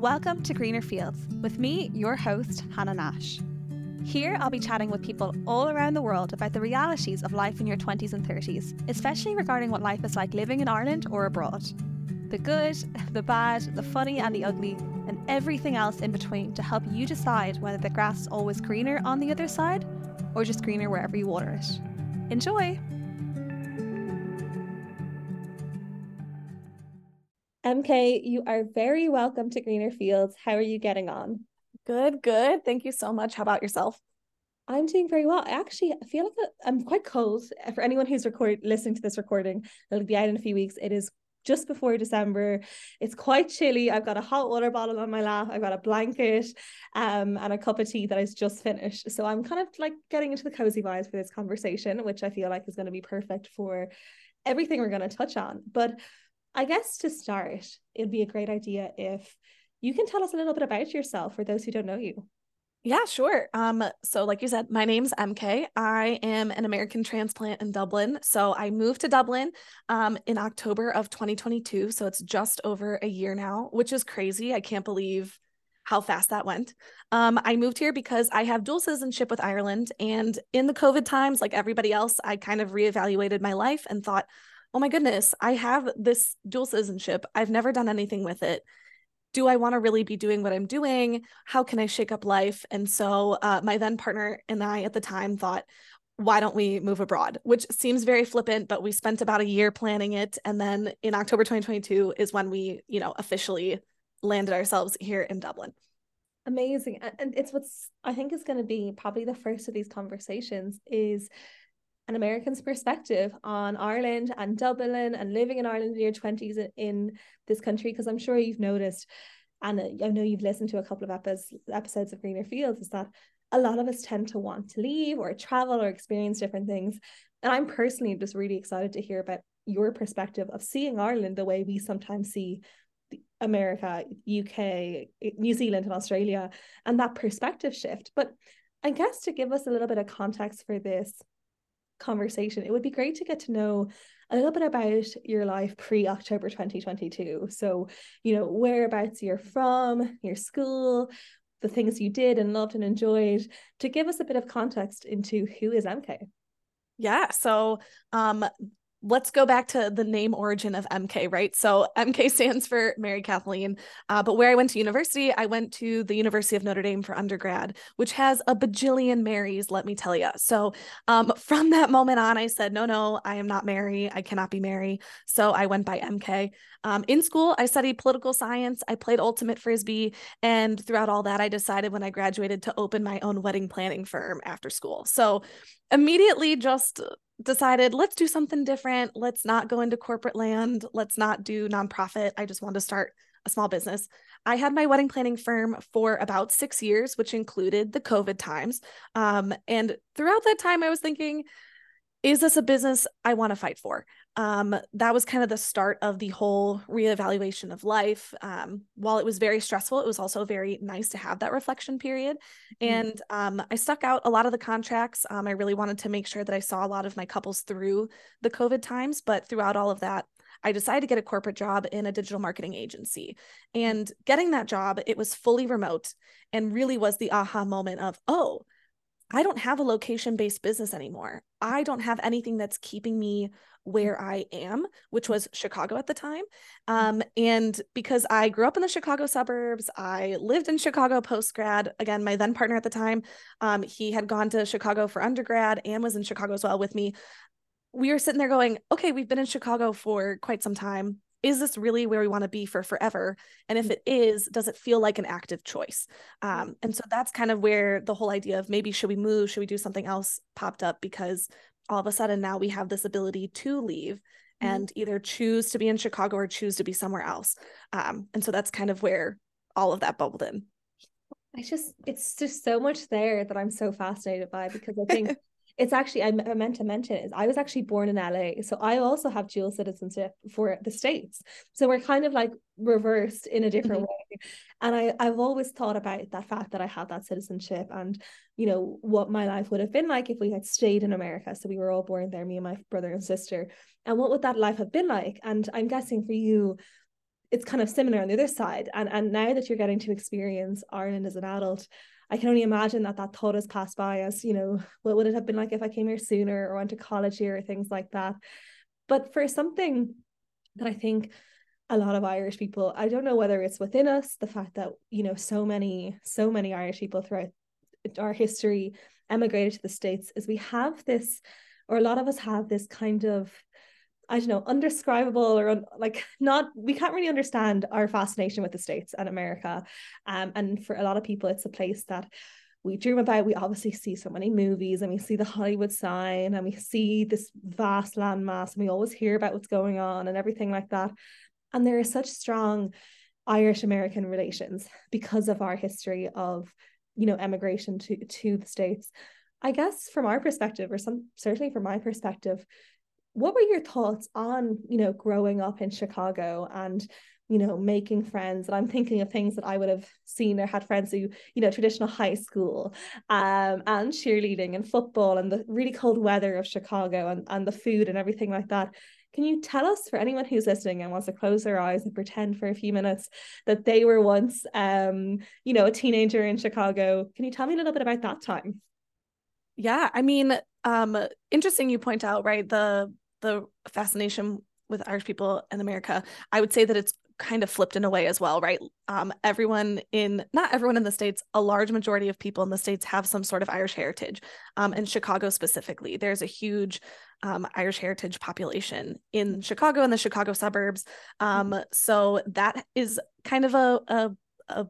Welcome to Greener Fields with me, your host, Hannah Nash. Here, I'll be chatting with people all around the world about the realities of life in your 20s and 30s, especially regarding what life is like living in Ireland or abroad. The good, the bad, the funny, and the ugly, and everything else in between to help you decide whether the grass is always greener on the other side or just greener wherever you water it. Enjoy! MK, you are very welcome to Greener Fields. How are you getting on? Good, good. Thank you so much. How about yourself? I'm doing very well. I actually feel like I'm quite cold. For anyone who's record listening to this recording, it'll be out in a few weeks. It is just before December. It's quite chilly. I've got a hot water bottle on my lap. I've got a blanket um, and a cup of tea that I've just finished. So I'm kind of like getting into the cozy vibes for this conversation, which I feel like is going to be perfect for everything we're going to touch on. But I guess to start, it'd be a great idea if you can tell us a little bit about yourself for those who don't know you. Yeah, sure. Um, so like you said, my name's MK. I am an American transplant in Dublin. So I moved to Dublin um in October of 2022. So it's just over a year now, which is crazy. I can't believe how fast that went. Um, I moved here because I have dual citizenship with Ireland. And in the COVID times, like everybody else, I kind of reevaluated my life and thought, oh my goodness, I have this dual citizenship. I've never done anything with it. Do I want to really be doing what I'm doing? How can I shake up life? And so uh, my then partner and I at the time thought, why don't we move abroad? Which seems very flippant, but we spent about a year planning it. And then in October 2022 is when we, you know, officially landed ourselves here in Dublin. Amazing. And it's what's I think is going to be probably the first of these conversations is an American's perspective on Ireland and Dublin and living in Ireland in your 20s in this country. Because I'm sure you've noticed, and I know you've listened to a couple of episodes of Greener Fields, is that a lot of us tend to want to leave or travel or experience different things. And I'm personally just really excited to hear about your perspective of seeing Ireland the way we sometimes see America, UK, New Zealand, and Australia, and that perspective shift. But I guess to give us a little bit of context for this, conversation, it would be great to get to know a little bit about your life pre October 2022. So, you know, whereabouts you're from, your school, the things you did and loved and enjoyed, to give us a bit of context into who is MK. Yeah. So, um, let's go back to the name origin of MK, right? So MK stands for Mary Kathleen. Uh, but where I went to university, I went to the University of Notre Dame for undergrad, which has a bajillion Marys, let me tell you. So um, from that moment on, I said, no, no, I am not Mary. I cannot be Mary. So I went by MK. Um, in school, I studied political science. I played ultimate frisbee. And throughout all that, I decided when I graduated to open my own wedding planning firm after school. So immediately just decided let's do something different. Let's not go into corporate land. Let's not do nonprofit. I just wanted to start a small business. I had my wedding planning firm for about six years, which included the COVID times. Um, and throughout that time, I was thinking, is this a business I want to fight for? Um, that was kind of the start of the whole reevaluation of life. Um, while it was very stressful, it was also very nice to have that reflection period. Mm-hmm. And um, I stuck out a lot of the contracts. Um, I really wanted to make sure that I saw a lot of my couples through the COVID times. But throughout all of that, I decided to get a corporate job in a digital marketing agency. And getting that job, it was fully remote and really was the aha moment of, oh, I don't have a location based business anymore. I don't have anything that's keeping me where I am, which was Chicago at the time. Mm. Um, and because I grew up in the Chicago suburbs, I lived in Chicago post grad. Again, my then partner at the time, um, he had gone to Chicago for undergrad and was in Chicago as well with me. We were sitting there going, okay, we've been in Chicago for quite some time is this really where we want to be for forever? And if mm. it is does it feel like an active choice? Um, and so that's kind of where the whole idea of maybe should we move should we do something else popped up because all of a sudden now we have this ability to leave mm-hmm. and either choose to be in chicago or choose to be somewhere else. Um, and so that's kind of where all of that bubbled in. I just, it's just so much there that I'm so fascinated by because I think it's actually I, meant to mention is I was actually born in LA, so I also have dual citizenship for the states. So we're kind of like reversed in a different mm-hmm. way. And I I've always thought about that fact that I had that citizenship and you know what my life would have been like if we had stayed in America. So we were all born there, me and my brother and sister. And what would that life have been like? And I'm guessing for you, it's kind of similar on the other side. And and now that you're getting to experience Ireland as an adult, I can only imagine that that thought has passed by as, you know, what would it have been like if I came here sooner or went to college here or things like that. But for something that I think a lot of Irish people, I don't know whether it's within us, the fact that, you know, so many, so many Irish people throughout our history emigrated to the States, is we have this, or a lot of us have this kind of I don't know, undescribable or like not, we can't really understand our fascination with the States and America. Um, and for a lot of people, it's a place that we dream about. We obviously see so many movies and we see the Hollywood sign and we see this vast landmass and we always hear about what's going on and everything like that. And there is such strong Irish American relations because of our history of, you know, emigration to, to the States. I guess from our perspective, or some certainly from my perspective, what were your thoughts on you know growing up in chicago and you know making friends? And i'm thinking of things that i would have seen or had friends who you know traditional high school um and cheerleading and football and the really cold weather of chicago and, and the food and everything like that. Can you tell us for anyone who's listening and wants to close their eyes and pretend for a few minutes that they were once um you know a teenager in chicago? Can you tell me a little bit about that time? Yeah i mean um interesting you point out right the the fascination with Irish people in America, I would say that it's kind of flipped in a way as well, right? Um, everyone in, not everyone in the States, a large majority of people in the States have some sort of Irish heritage. Um, in Chicago specifically, there's a huge um, Irish heritage population in Chicago and the Chicago suburbs. Um, so that is kind of a, a, a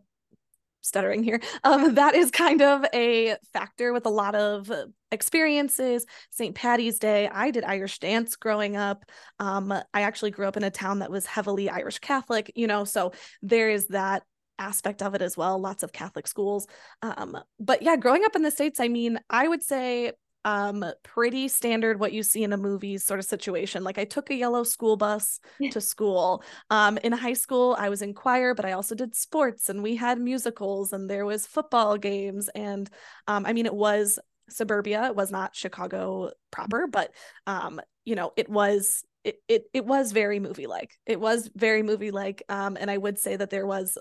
stuttering here. Um, that is kind of a factor with a lot of experiences. St. Patty's Day, I did Irish dance growing up. Um, I actually grew up in a town that was heavily Irish Catholic, you know, so there is that aspect of it as well lots of catholic schools um, but yeah growing up in the states i mean i would say um pretty standard what you see in a movie sort of situation. Like i took a yellow school bus yeah. to school. Um in high school i was in choir but i also did sports and we had musicals and there was football games and um i mean it was suburbia it was not chicago proper but um you know it was it it, it was very movie like it was very movie like um and i would say that there was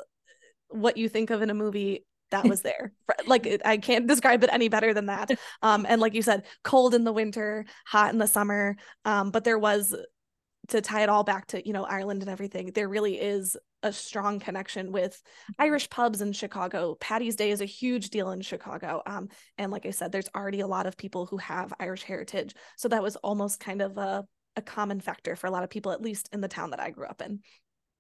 what you think of in a movie that was there. like I can't describe it any better than that. Um, and like you said, cold in the winter, hot in the summer. Um, but there was to tie it all back to you know Ireland and everything. There really is a strong connection with. Irish pubs in Chicago. Patty's Day is a huge deal in Chicago. Um, and like I said, there's already a lot of people who have Irish heritage. So that was almost kind of a a common factor for a lot of people, at least in the town that I grew up in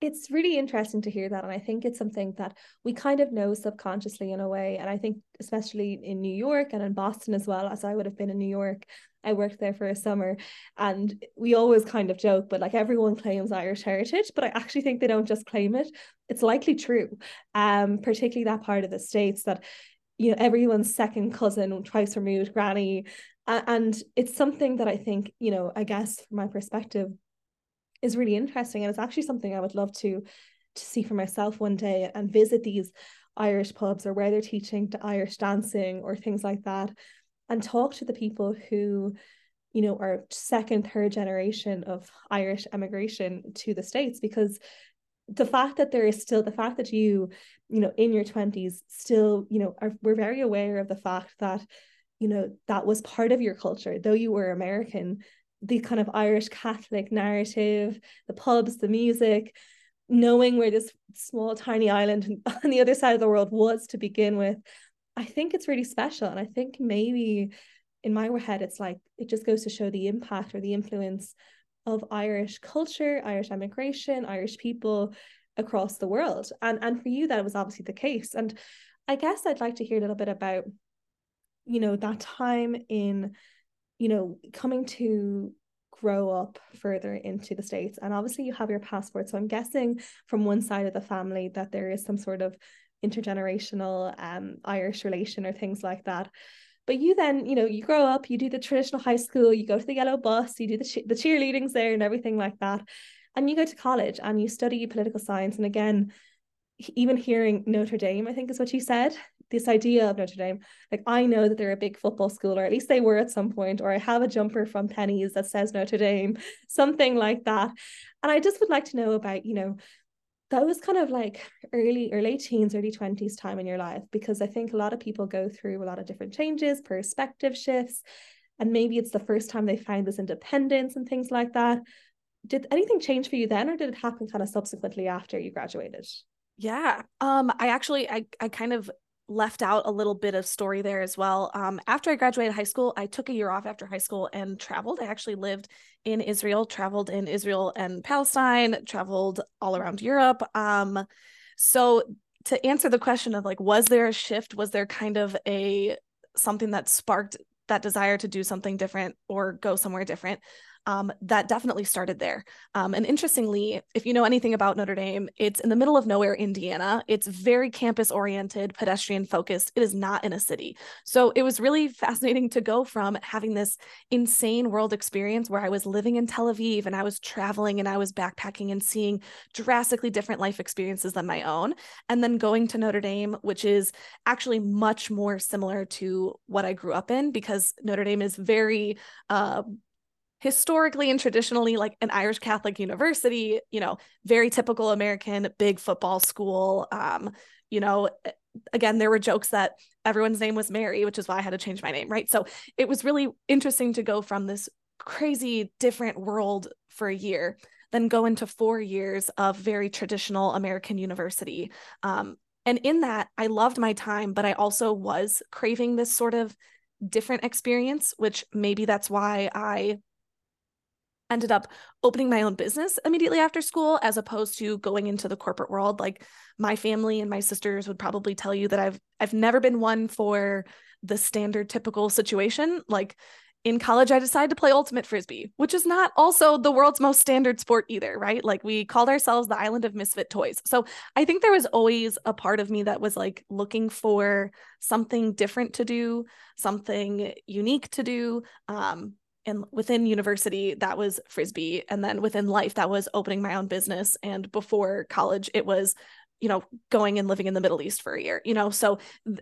it's really interesting to hear that and i think it's something that we kind of know subconsciously in a way and i think especially in new york and in boston as well as i would have been in new york i worked there for a summer and we always kind of joke but like everyone claims irish heritage but i actually think they don't just claim it. It's likely true um particularly that part of the states that you know everyone's second cousin twice removed granny and it's something that i think you know i guess from my perspective is really interesting and it's actually something I would love to to see for myself one day and visit these Irish pubs or where they're teaching Irish dancing or things like that and talk to the people who you know are second third generation of Irish emigration to the states because the fact that there is still the fact that you you know in your 20s still you know are we're very aware of the fact that you know that was part of your culture. Though you were American the kind of Irish Catholic narrative, the pubs, the music, knowing where this small tiny island on the other side of the world was to begin with, I think it's really special. And I think maybe in my head, it's like it just goes to show the impact or the influence of Irish culture, Irish immigration, Irish people across the world. And and for you, that was obviously the case. And I guess I'd like to hear a little bit about, you know, that time in you know, coming to grow up further into the States. And obviously, you have your passport. So I'm guessing from one side of the family that there is some sort of intergenerational um, Irish relation or things like that. But you then, you know, you grow up, you do the traditional high school, you go to the yellow bus, you do the, che- the cheerleadings there and everything like that. And you go to college and you study political science. And again, even hearing Notre Dame, I think is what you said, this idea of Notre Dame, like I know that they're a big football school, or at least they were at some point, or I have a jumper from Penneys that says Notre Dame, something like that. And I just would like to know about, you know, that was kind of like early late teens, early 20s time in your life, because I think a lot of people go through a lot of different changes, perspective shifts, and maybe it's the first time they find this independence and things like that. Did anything change for you then, or did it happen kind of subsequently after you graduated? Yeah. Um, I actually I I kind of left out a little bit of story there as well. Um, after I graduated high school, I took a year off after high school and traveled. I actually lived in Israel, traveled in Israel and Palestine, traveled all around Europe. Um, so to answer the question of like, was there a shift? Was there kind of a something that sparked that desire to do something different or go somewhere different? Um, that definitely started there. Um, and interestingly, if you know anything about Notre Dame, it's in the middle of nowhere, Indiana. It's very campus oriented, pedestrian focused. It is not in a city. So it was really fascinating to go from having this insane world experience where I was living in Tel Aviv and I was traveling and I was backpacking and seeing drastically different life experiences than my own. And then going to Notre Dame, which is actually much more similar to what I grew up in because Notre Dame is very, uh, historically and traditionally like an Irish Catholic university, you know, very typical American big football school. Um, you know, again, there were jokes that everyone's name was Mary, which is why I had to change my name, right? So it was really interesting to go from this crazy different world for a year, then go into four years of very traditional American university. Um, and in that, I loved my time, but I also was craving this sort of different experience, which maybe that's why I ended up opening my own business immediately after school as opposed to going into the corporate world. Like my family and my sisters would probably tell you that I've I've never been one for the standard typical situation. Like in college I decided to play ultimate frisbee which is not also the world's most standard sport either right? Like we called ourselves the island of misfit toys. So I think there was always a part of me that was like looking for something different to do something unique to do. Um and within university that was frisbee and then within life that was opening my own business and before college it was you know going and living in the middle east for a year you know? So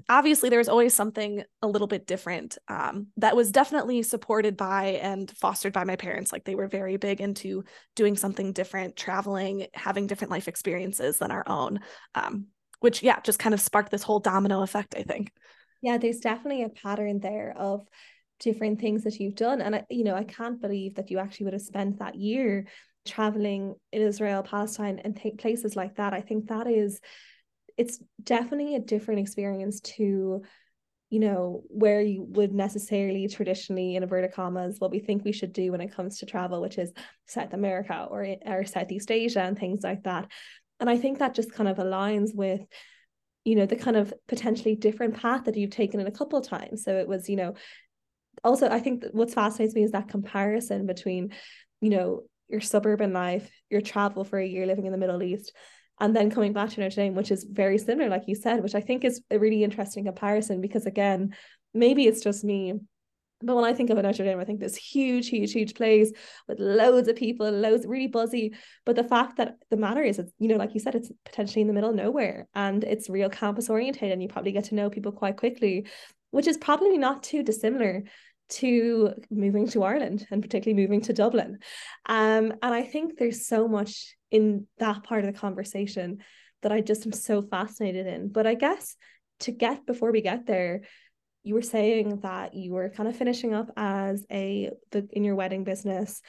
obviously there was always something a little bit different um, that was definitely supported by and fostered by my parents like they were very big into doing something different traveling having different life experiences than our own um, which yeah just kind of sparked this whole domino effect i think. Yeah there's definitely a pattern there of different things that you've done. And I, you know, I can't believe that you actually would have spent that year traveling in Israel, Palestine, and th- places like that. I think that is, it's definitely a different experience to, you know, where you would necessarily traditionally, in inverted commas, what we think we should do when it comes to travel, which is South America or, or Southeast Asia and things like that. And I think that just kind of aligns with you know the kind of potentially different path that you've taken in a couple of times so it was you know also I think what's fascinates me is that comparison between, you know, your suburban life, your travel for a year living in the Middle East, and then coming back to Notre Dame, which is very similar, like you said, which I think is a really interesting comparison because again, maybe it's just me. But when I think of Notre Dame, I think this huge, huge, huge place with loads of people, loads really buzzy. But the fact that the matter is, you know, like you said, it's potentially in the middle of nowhere and it's real campus oriented and you probably get to know people quite quickly, which is probably not too dissimilar to moving to Ireland and particularly moving to Dublin. Um, and I think there's so much in that part of the conversation that I just am so fascinated in. But I guess to get before we get there, you were saying that you were kind of finishing up as a the in your wedding business.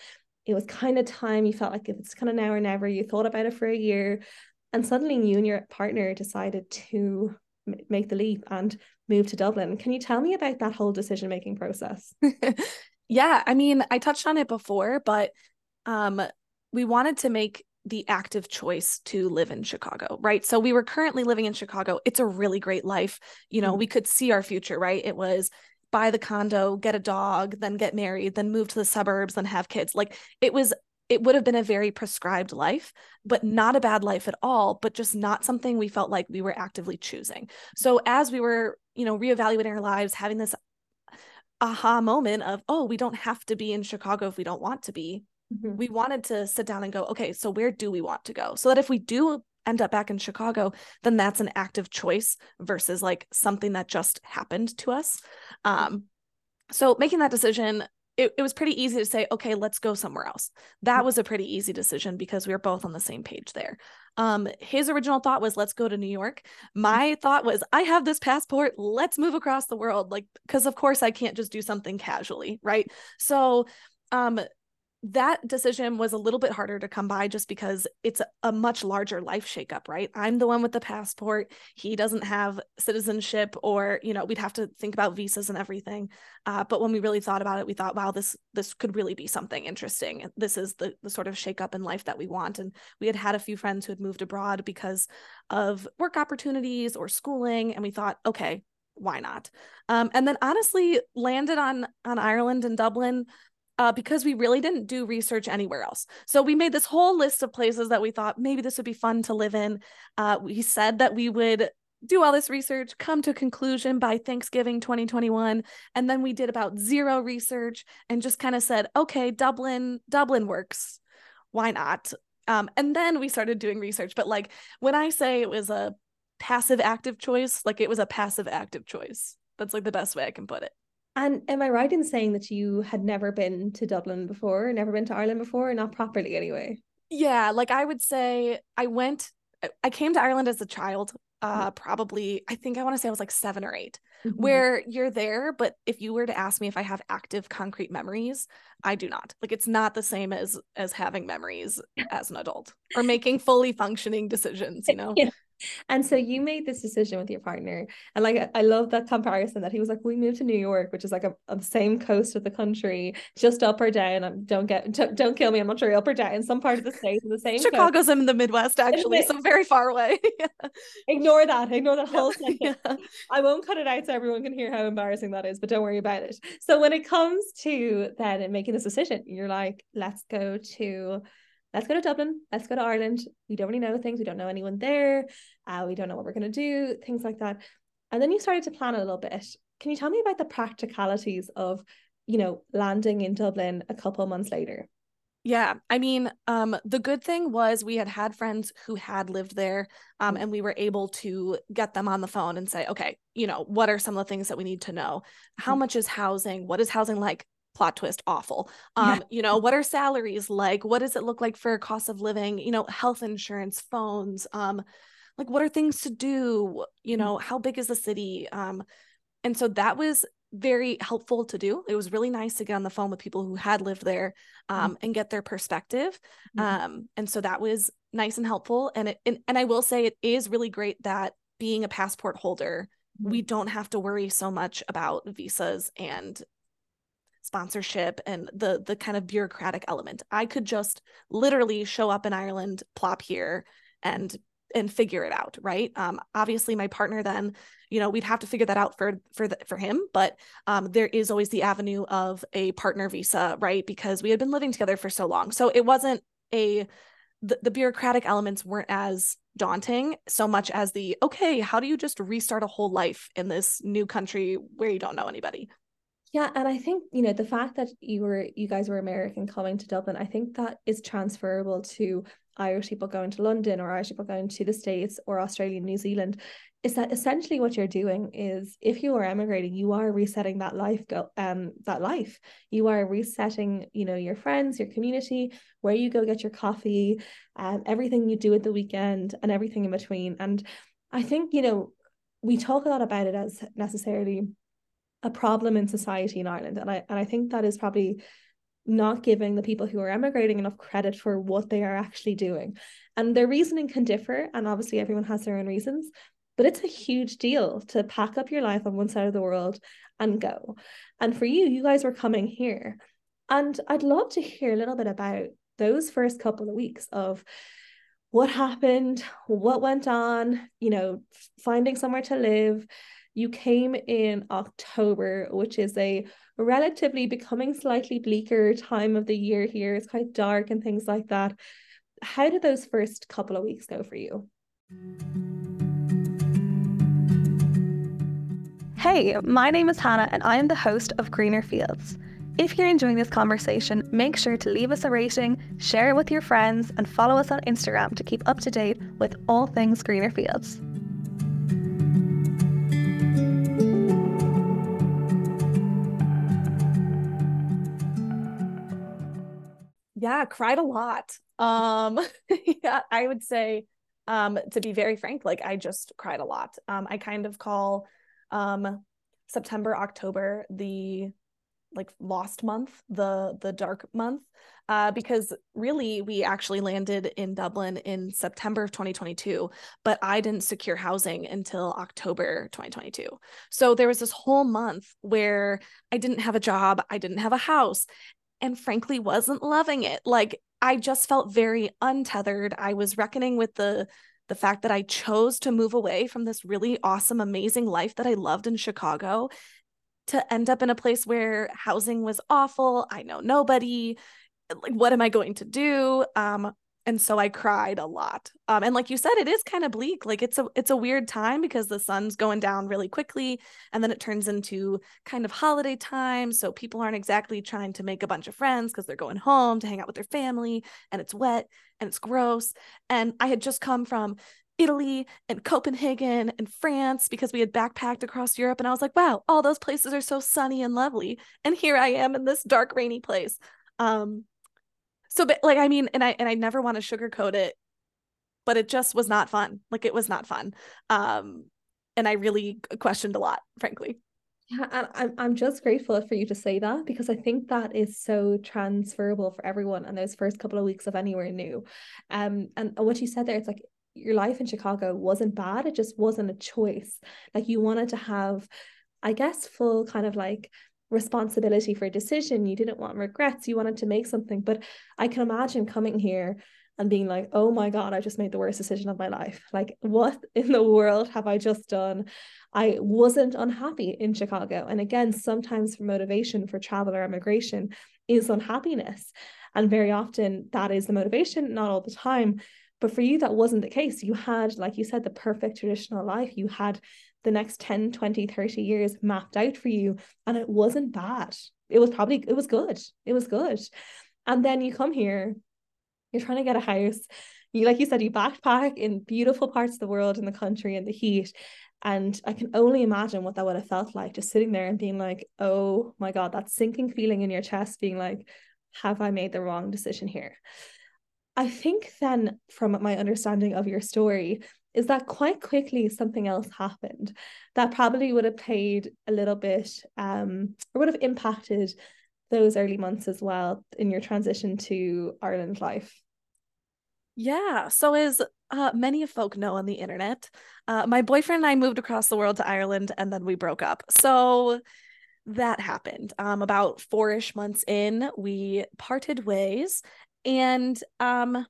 It was kind of time you felt like if it's kind of now or never, you thought about it for a year, and suddenly you and your partner decided to make the leap and move to Dublin. Can you tell me about that whole decision making process? yeah, I mean, I touched on it before, but um we wanted to make the active choice to live in Chicago, right? So we were currently living in Chicago. It's a really great life. You know, mm-hmm. we could see our future, right? It was buy the condo, get a dog, then get married, then move to the suburbs, then have kids. Like it was it would have been a very prescribed life, but not a bad life at all, but just not something we felt like we were actively choosing. So as we were, you know, reevaluating our lives, having this aha moment of, oh, we don't have to be in Chicago if we don't want to be. Mm-hmm. We wanted to sit down and go, okay, so where do we want to go? So that if we do end up back in Chicago, then that's an active choice versus like something that just happened to us. Um, so making that decision it, it was pretty easy to say, okay, let's go somewhere else. That was a pretty easy decision because we were both on the same page there. Um, his original thought was, let's go to New York. My thought was, I have this passport, let's move across the world. Like, because of course I can't just do something casually, right? So um that decision was a little bit harder to come by just because it's a, much larger life shakeup, right? I'm the one with the passport. He doesn't have citizenship, or you know, we'd have to think about visas and everything. Uh, but when we really thought about it, we thought, wow, this this could really be something interesting. This is the the sort of shakeup in life that we want. And we had had a few friends who had moved abroad because of work opportunities or schooling, and we thought, okay, why not? Um, and then honestly, landed on on Ireland and Dublin uh, because we really didn't do research anywhere else. So we made this whole list of places that we thought maybe this would be fun to live in. Uh, we said that we would do all this research, come to a conclusion by Thanksgiving 2021, and then we did about zero research and just kind of said, okay, Dublin, Dublin works. Why not? Um, and then we started doing research. But like when I say it was a passive active choice, like it was a passive active choice. That's like the best way I can put it. And am I right in saying that you had never been to Dublin before, never been to Ireland before, not properly anyway? Yeah, like I would say I went I came to Ireland as a child, uh probably I think I want to say I was like 7 or 8, mm-hmm. where you're there, but if you were to ask me if I have active concrete memories, I do not. Like it's not the same as as having memories as an adult or making fully functioning decisions, you know. Yeah. And so you made this decision with your partner. And like I love that comparison that he was like, we moved to New York, which is like a, on the same coast of the country, just up or down. And don't get don't, don't kill me, I'm not sure up or down. Some part of the state in the same Chicago's coast. in the Midwest, actually, so very far away. yeah. Ignore that. Ignore that whole sentence. Yeah. I won't cut it out so everyone can hear how embarrassing that is, but don't worry about it. So when it comes to then making this decision, you're like, let's go to let's go to Dublin, let's go to Ireland. We don't really know things, we don't know anyone there, uh, we don't know what we're going to do, things like that. And then you started to plan a little bit. Can you tell me about the practicalities of, you know, landing in Dublin a couple months later? Yeah, I mean, um, the good thing was we had had friends who had lived there, um, mm. and we were able to get them on the phone and say, okay, you know, what are some of the things that we need to know? How mm-hmm. much is housing? What is housing like? plot twist awful um yeah. you know what are salaries like what does it look like for cost of living you know health insurance phones um like what are things to do you mm. know how big is the city um and so that was very helpful to do it was really nice to get on the phone with people who had lived there um mm-hmm. and get their perspective mm-hmm. um and so that was nice and helpful and it and, and i will say it is really great that being a passport holder mm-hmm. we don't have to worry so much about visas and sponsorship and the the kind of bureaucratic element. I could just literally show up in Ireland, plop here and and figure it out, right? Um obviously my partner then, you know, we'd have to figure that out for for the, for him, but um there is always the avenue of a partner visa, right? Because we had been living together for so long. So it wasn't a the, the bureaucratic elements weren't as daunting so much as the okay how do you just restart a whole life in this new country where you don't know anybody yeah, and I think, you know, the fact that you were you guys were American coming to Dublin, I think that is transferable to Irish people going to London or Irish people going to the States or Australia, New Zealand, is that essentially what you're doing is if you are emigrating, you are resetting that life go um that life. You are resetting, you know, your friends, your community, where you go get your coffee, um, everything you do at the weekend and everything in between. And I think, you know, we talk a lot about it as necessarily a problem in society in Ireland. And I and I think that is probably not giving the people who are emigrating enough credit for what they are actually doing. And their reasoning can differ, and obviously everyone has their own reasons, but it's a huge deal to pack up your life on one side of the world and go. And for you, you guys were coming here. And I'd love to hear a little bit about those first couple of weeks of what happened, what went on, you know, finding somewhere to live, you came in October, which is a relatively becoming slightly bleaker time of the year here. It's quite dark and things like that. How did those first couple of weeks go for you? Hey, my name is Hannah and I am the host of Greener Fields. If you're enjoying this conversation, make sure to leave us a rating, share it with your friends, and follow us on Instagram to keep up to date with all things Greener Fields. Yeah, cried a lot. Um, yeah, I would say, um, to be very frank, like I just cried a lot. Um, I kind of call um September, October the like lost month, the the dark month, uh, because really we actually landed in Dublin in September of 2022, but I didn't secure housing until October 2022. So there was this whole month where I didn't have a job, I didn't have a house, and frankly wasn't loving it. Like I just felt very untethered. I was reckoning with the the fact that I chose to move away from this really awesome, amazing life that I loved in Chicago to end up in a place where housing was awful. I know nobody. Like, what am I going to do? Um, and so I cried a lot. Um, and like you said, it is kind of bleak. Like it's a it's a weird time because the sun's going down really quickly, and then it turns into kind of holiday time. So people aren't exactly trying to make a bunch of friends because they're going home to hang out with their family, and it's wet and it's gross. And I had just come from Italy and Copenhagen and France because we had backpacked across Europe. And I was like, wow, all those places are so sunny and lovely. And here I am in this dark, rainy place. Um, so but like I mean, and I and I never want to sugarcoat it, but it just was not fun. Like it was not fun. Um, and I really questioned a lot, frankly. Yeah, and I'm I'm just grateful for you to say that because I think that is so transferable for everyone and those first couple of weeks of anywhere new. Um and what you said there, it's like your life in Chicago wasn't bad, it just wasn't a choice. Like you wanted to have, I guess, full kind of like responsibility for a decision. You didn't want regrets. You wanted to make something. But I can imagine coming here and being like, oh my God, I just made the worst decision of my life. Like, what in the world have I just done? I wasn't unhappy in Chicago. And again, sometimes for motivation for travel or immigration is unhappiness. And very often that is the motivation, not all the time. But for you, that wasn't the case. You had, like you said, the perfect traditional life. You had the next 10, 20, 30 years mapped out for you. And it wasn't bad. It was probably, it was good. It was good. And then you come here, you're trying to get a house. You, like you said, you backpack in beautiful parts of the world in the country in the heat. And I can only imagine what that would have felt like just sitting there and being like, oh my God, that sinking feeling in your chest, being like, have I made the wrong decision here? I think then, from my understanding of your story, is that quite quickly something else happened that probably would have played a little bit um, or would have impacted those early months as well in your transition to Ireland life. Yeah. So, as uh, many folk know on the internet, uh, my boyfriend and I moved across the world to Ireland and then we broke up. So, that happened. Um, about four ish months in, we parted ways. And um,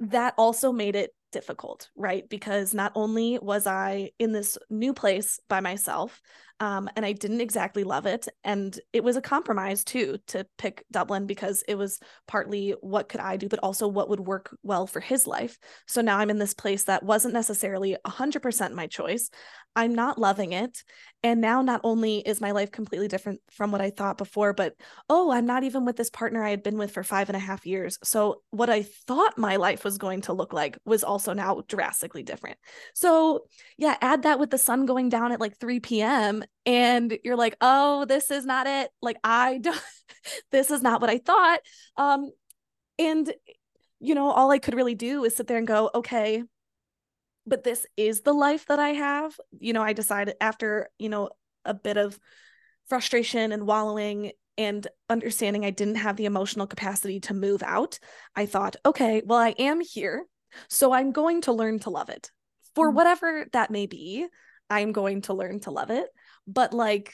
that also made it difficult, right? Because not only was I in this new place by myself, um, and I didn't exactly love it, and it was a compromise too to pick Dublin because it was partly what could I do, but also what would work well for his life. So now I'm in this place that wasn't necessarily 100% my choice. I'm not loving it. And now not only is my life completely different from what I thought before, but oh, I'm not even with this partner I had been with for five and a half years. So what I thought my life was going to look like was also now drastically different. So yeah, add that with the sun going down at like 3 p.m. and you're like, oh, this is not it. Like I don't this is not what I thought. Um and you know, all I could really do is sit there and go, okay, but this is the life that I have. You know, I decided after, you know, a bit of frustration and wallowing and understanding I didn't have the emotional capacity to move out, I thought, okay, well, I am here. So I'm going to learn to love it for mm-hmm. whatever that may be. I'm going to learn to love it. But like,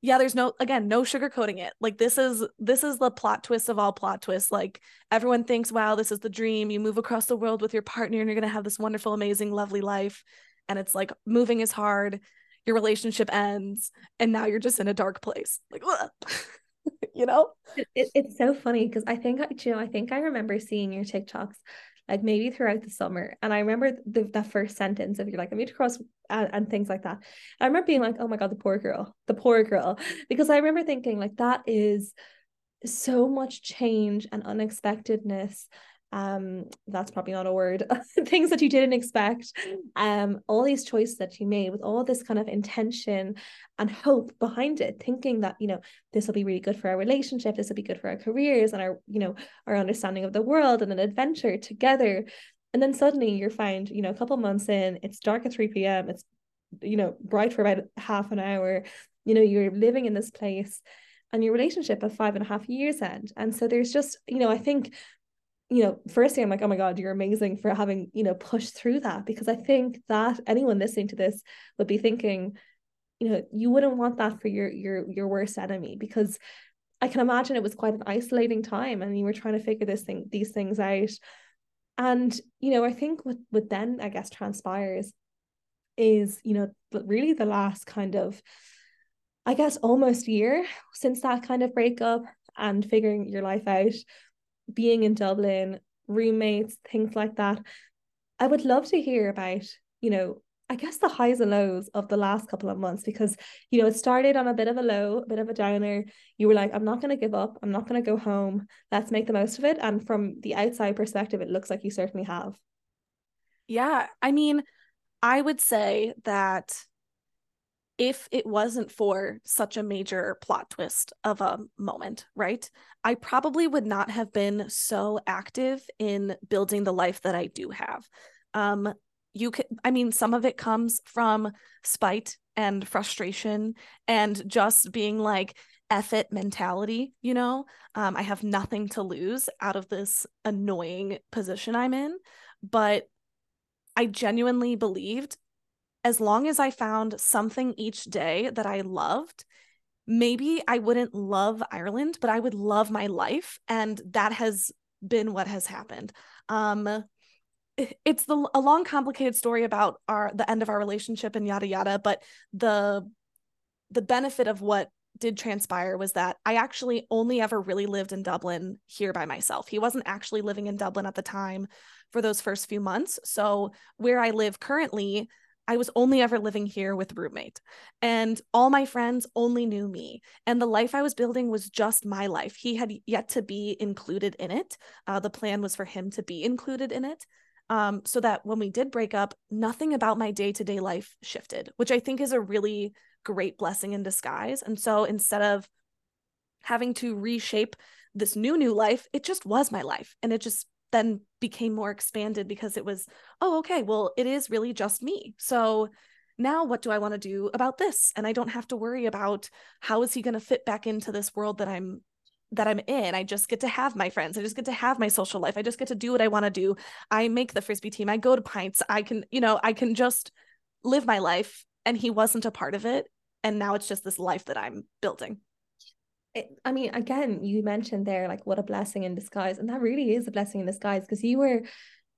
yeah there's no again no sugarcoating it. Like this is this is the plot twist of all plot twists. Like everyone thinks wow this is the dream. You move across the world with your partner and you're going to have this wonderful amazing lovely life. And it's like moving is hard. Your relationship ends. And now you're just in a dark place. Like you know? It, it, it's so funny because i think know i think i remember seeing your tiktoks like maybe throughout the summer. And I remember the first sentence of you're like, I moved across and, and things like that. I remember being like, oh my God, the poor girl, the poor girl. Because I remember thinking like that is so much change and unexpectedness um that's probably not a word. Things that you didn't expect. Um all these choices that you made with all this kind of intention and hope behind it thinking that you know this will be really good for our relationship this will be good for our careers and our you know our understanding of the world and an adventure together. And then suddenly you're you know a couple months in it's dark at 3 p.m it's you know bright for about half an hour. You know you're living in this place and your relationship at five and a half years end. And so there's just you know i think you know, firstly, I'm like, oh my God, you're amazing for having, you know, pushed through that because I think that anyone listening to this would be thinking, you know, you wouldn't want that for your your your worst enemy because I can imagine it was quite an isolating time and you were trying to figure this thing, these things out. And, you know, I think what what then I guess transpires is, you know, really the last kind of I guess almost year since that kind of breakup and figuring your life out being in Dublin, roommates, things like that. I would love to hear about, you know, I guess the highs and lows of the last couple of months because, you know, it started on a bit of a low, a bit of a downer. You were like, I'm not going to give up. I'm not going to go home. Let's make the most of it. And from the outside perspective, it looks like you certainly have. Yeah. I mean, I would say that if it wasn't for such a major plot twist of a moment, right? I probably would not have been so active in building the life that I do have. Um, you can, I mean, some of it comes from spite and frustration and just being like, F it mentality, you know? Um, I have nothing to lose out of this annoying position I'm in. But I genuinely believed as long as I found something each day that I loved, maybe I wouldn't love Ireland, but I would love my life. And that has been what has happened. Um, it's the a long complicated story about our the end of our relationship and yada yada but the the benefit of what did transpire was that I actually only ever really lived in Dublin here by myself. He wasn't actually living in Dublin at the time for those first few months. So, where I live currently, I was only ever living here with roommate and all my friends only knew me and the life I was building was just my life. He had yet to be included in it. Uh, the plan was for him to be included in it. Um, so that when we did break up, nothing about my day to day life shifted, which I think is a really great blessing in disguise. And so instead of having to reshape this new, new life, it just was my life. And it just then became more expanded because it was, oh, okay, well, it is really just me. So now what do I want to do about this? And I don't have to worry about how is he going to fit back into this world that I'm that I'm in. I just get to have my friends. I just get to have my social life. I just get to do what I want to do. I make the frisbee team. I go to pints. I can, you know, I can just live my life and he wasn't a part of it and now it's just this life that I'm building. I mean, again, you mentioned there like what a blessing in disguise, and that really is a blessing in disguise because you were,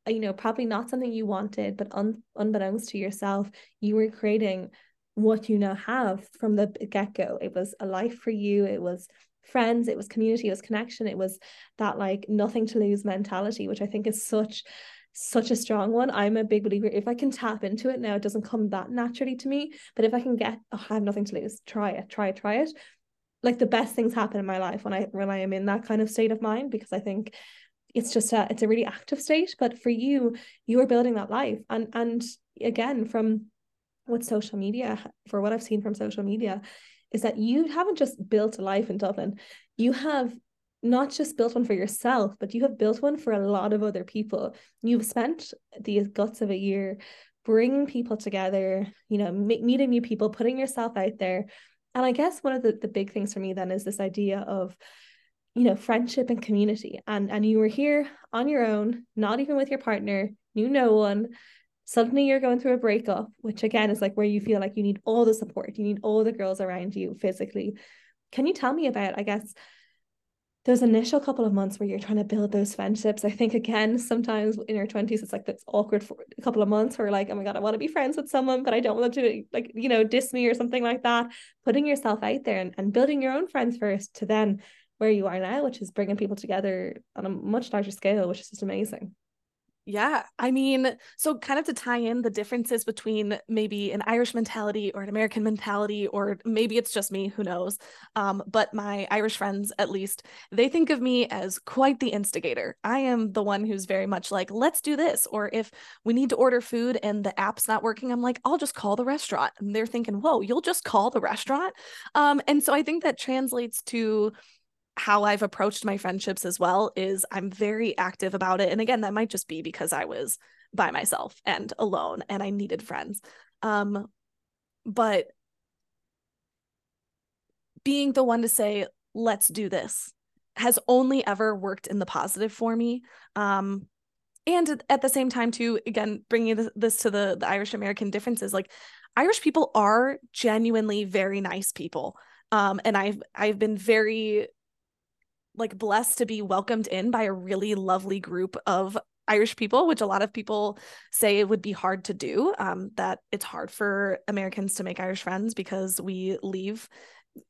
you know, probably not something you wanted, but un- unbeknownst to yourself, you were creating what you now have from the get go. It was a life for you. It was friends. It was community. It was connection. It was that like nothing to lose mentality, which I think is such such a strong one. I'm a big believer. If I can tap into it now, it doesn't come that naturally to me. But if I can get, oh, I have nothing to lose. Try it. Try it. Try it like the best things happen in my life when I when I am in that kind of state of mind because I think it's just a it's a really active state. But for you you are building that life. And and again from what social media for what I've seen from social media is that you haven't just built a life in Dublin. You have not just built one for yourself but you have built one for a lot of other people. You've spent the guts of a year bringing people together you know meeting new people putting yourself out there and I guess one of the, the big things for me then is this idea of, you know, friendship and community. And and you were here on your own, not even with your partner, knew no one. Suddenly you're going through a breakup, which again is like where you feel like you need all the support, you need all the girls around you physically. Can you tell me about, I guess, those initial couple of months where you're trying to build those friendships, I think again, sometimes in your 20s, it's like that's awkward for a couple of months where like, oh my God, I want to be friends with someone, but I don't want to like, you know, diss me or something like that. Putting yourself out there and, and building your own friends first to then where you are now, which is bringing people together on a much larger scale, which is just amazing. Yeah. I mean, so kind of to tie in the differences between maybe an Irish mentality or an American mentality, or maybe it's just me, who knows. Um, but my Irish friends, at least, they think of me as quite the instigator. I am the one who's very much like, let's do this. Or if we need to order food and the app's not working, I'm like, I'll just call the restaurant. And they're thinking, whoa, you'll just call the restaurant. Um, and so I think that translates to how I've approached my friendships as well is I'm very active about it. And again, that might just be because I was by myself and alone and I needed friends. Um, but being the one to say, let's do this has only ever worked in the positive for me. Um, and at the same time, too, again, bringing this to the, the Irish American differences, like Irish people are genuinely very nice people. Um, and I've I've been very like blessed to be welcomed in by a really lovely group of Irish people, which a lot of people say it would be hard to do. Um, that it's hard for Americans to make Irish friends because we leave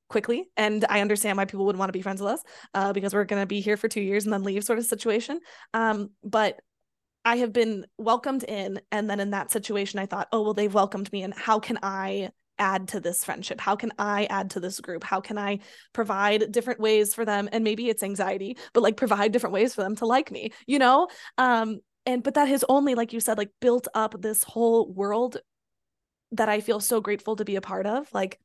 quickly. And I understand why people would want to be friends with us uh, because we're going to be here for two years and then leave, sort of situation. Um, but I have been welcomed in. And then in that situation, I thought, oh, well, they've welcomed me. And how can I add to this friendship? How can I add to this group? How can I provide different ways for them? And maybe it's anxiety, but like provide different ways for them to like me, you know? Um, and but that has only, like you said, like built up this whole world that I feel so grateful to be a part of. Like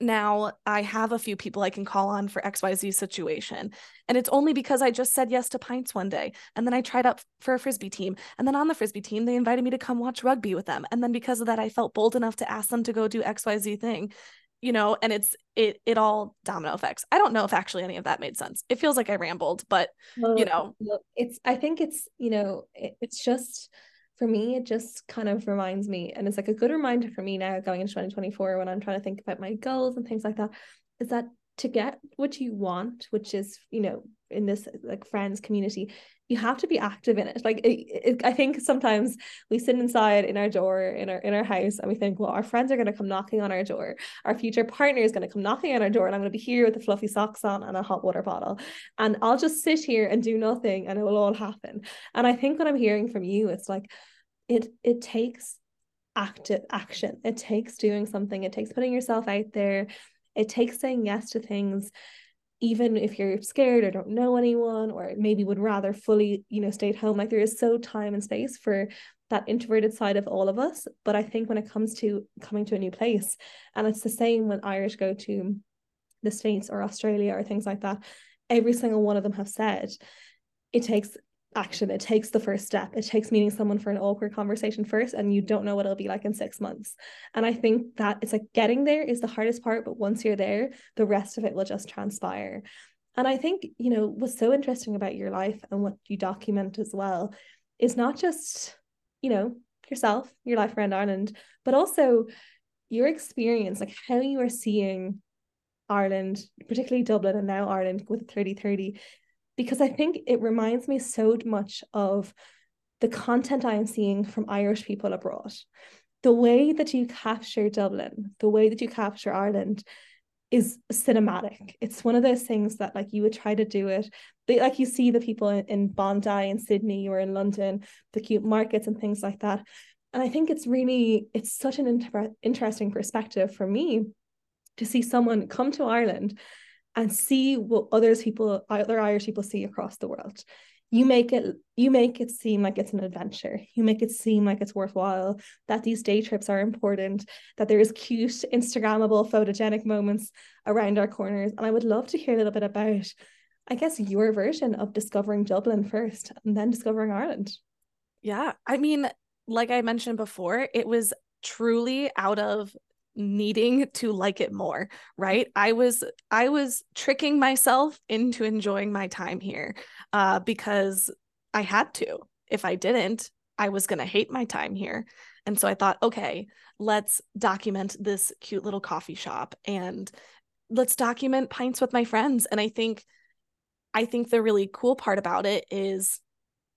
now I have a few people I can call on for XYZ situation. And it's only because I just said yes to pints one day. And then I tried out for a frisbee team. And then on the frisbee team, they invited me to come watch rugby with them. And then because of that, I felt bold enough to ask them to go do XYZ thing. You know, and it's it it all domino effects. I don't know if actually any of that made sense. It feels like I rambled, but well, you know, it's I think it's, you know, it, it's just for me, it just kind of reminds me, and it's like a good reminder for me now going into 2024 when I'm trying to think about my goals and things like that, is that to get what you want, which is, you know, in this like friends community, you have to be active in it. Like it, it, I think sometimes we sit inside in our door in our in our house and we think, well, our friends are going to come knocking on our door. Our future partner is going to come knocking on our door, and I'm going to be here with the fluffy socks on and a hot water bottle, and I'll just sit here and do nothing, and it will all happen. And I think what I'm hearing from you, it's like it it takes active action it takes doing something it takes putting yourself out there it takes saying yes to things even if you're scared or don't know anyone or maybe would rather fully you know stay at home. Like there is so time and space for that introverted side of all of us. But i think when it comes to coming to a new place and it's the same when irish go to the states or australia or things like that every single one of them have said it takes action. It takes the first step. It takes meeting someone for an awkward conversation first, and you don't know what it'll be like in six months. And I think that it's like getting there is the hardest part, but once you're there, the rest of it will just transpire. And I think, you know, what's so interesting about your life and what you document as well is not just, you know, yourself, your life around Ireland, but also your experience, like how you are seeing Ireland, particularly Dublin and now Ireland with 3030 because I think it reminds me so much of the content I am seeing from Irish people abroad. The way that you capture Dublin, the way that you capture Ireland is cinematic. It's one of those things that like you would try to do it. Like you see the people in, in Bondi in Sydney or in London, the cute markets and things like that. And I think it's really it's such an inter- interesting perspective for me to see someone come to Ireland and see what others people other Irish people see across the world. You make it you make it seem like it's an adventure. You make it seem like it's worthwhile, that these day trips are important, that there is cute, Instagrammable, photogenic moments around our corners. And I would love to hear a little bit about, I guess, your version of discovering Dublin first and then discovering Ireland. Yeah. I mean, like I mentioned before, it was truly out of needing to like it more right? I was i was tricking myself into enjoying my time here uh because i had to. If i didn't i was going to hate my time here. And so i thought okay let's document this cute little coffee shop and let's document pints with my friends. And i think i think the really cool part about it is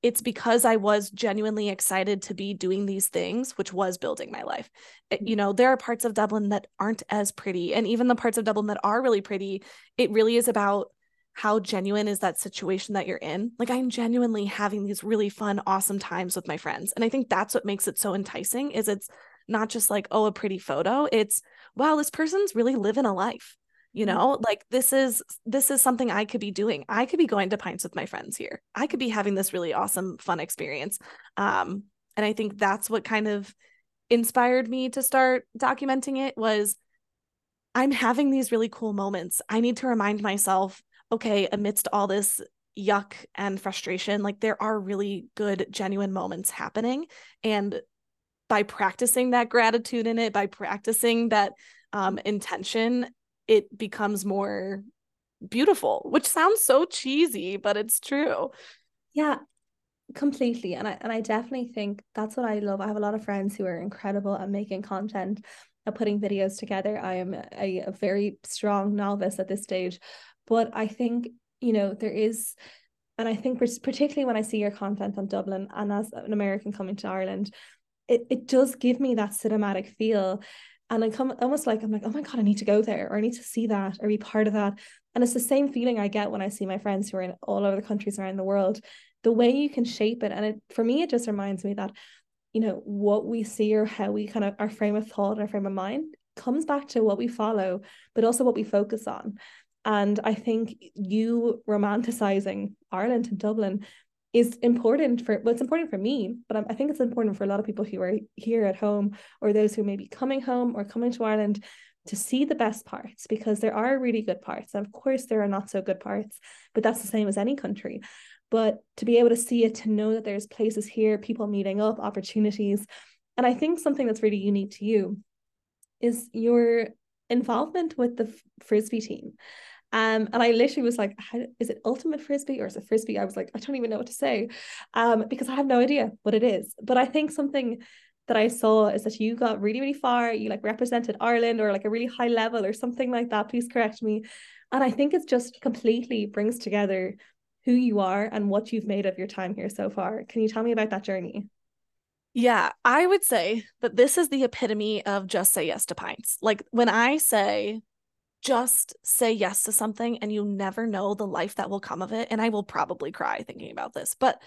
it's because I was genuinely excited to be doing these things, which was building my life. Eh, you mm-hmm. know, there are parts of Dublin that aren't as pretty. And even the parts of Dublin that are really pretty, it really is about how genuine is that situation that you're in? Like I'm genuinely having these really fun, awesome times with my friends. And I think that's what makes it so enticing is it's not just like, oh, a pretty photo. It's wow, this person's really living a life. You know, like this is this is something I could be doing. I could be going to pints with my friends here. I could be having this really awesome, fun experience. Um, and I think that's what kind of inspired me to start documenting it was I'm having these really cool moments. I need to remind myself, okay, amidst all this yuck and frustration, like there are really good, genuine moments happening. And by practicing that gratitude in it, by practicing that um, intention, it becomes more beautiful, which sounds so cheesy, but it's true. Yeah, completely. And I and I definitely think that's what I love. I have a lot of friends who are incredible at making content at putting videos together. I am a, a very strong novice at this stage, but I think you know there is, and I think particularly when I see your content on Dublin and as an American coming to Ireland, it it does give me that cinematic feel. And I come almost like I'm like, oh my God, I need to go there or I need to see that or be part of that. And it's the same feeling I get when I see my friends who are in all over the countries around the world. The way you can shape it. And it for me, it just reminds me that you know what we see or how we kind of our frame of thought our frame of mind comes back to what we follow but also what we focus on and i think you romanticizing ireland and dublin is important for well it's important for me but i think it's important for a lot of people who are here at home or those who may be coming home or coming to ireland to see the best parts because there are really good parts. And of course there are not so good parts but that's the same as any country. But to be able to see it to know that there's places here people meeting up opportunities. And i think something that's really unique to you is your involvement with the frisbee team um, and I literally was like, is it ultimate frisbee or is it frisbee? I was like, I don't even know what to say, um, because I have no idea what it is. But I think something that I saw is that you got really, really far. You like represented Ireland or like a really high level or something like that. Please correct me. And I think it's just completely brings together who you are and what you've made of your time here so far. Can you tell me about that journey? Yeah, I would say that this is the epitome of just say yes to pints. Like when I say just say yes to something and you never know the life that will come of it. And I will probably cry thinking about this. But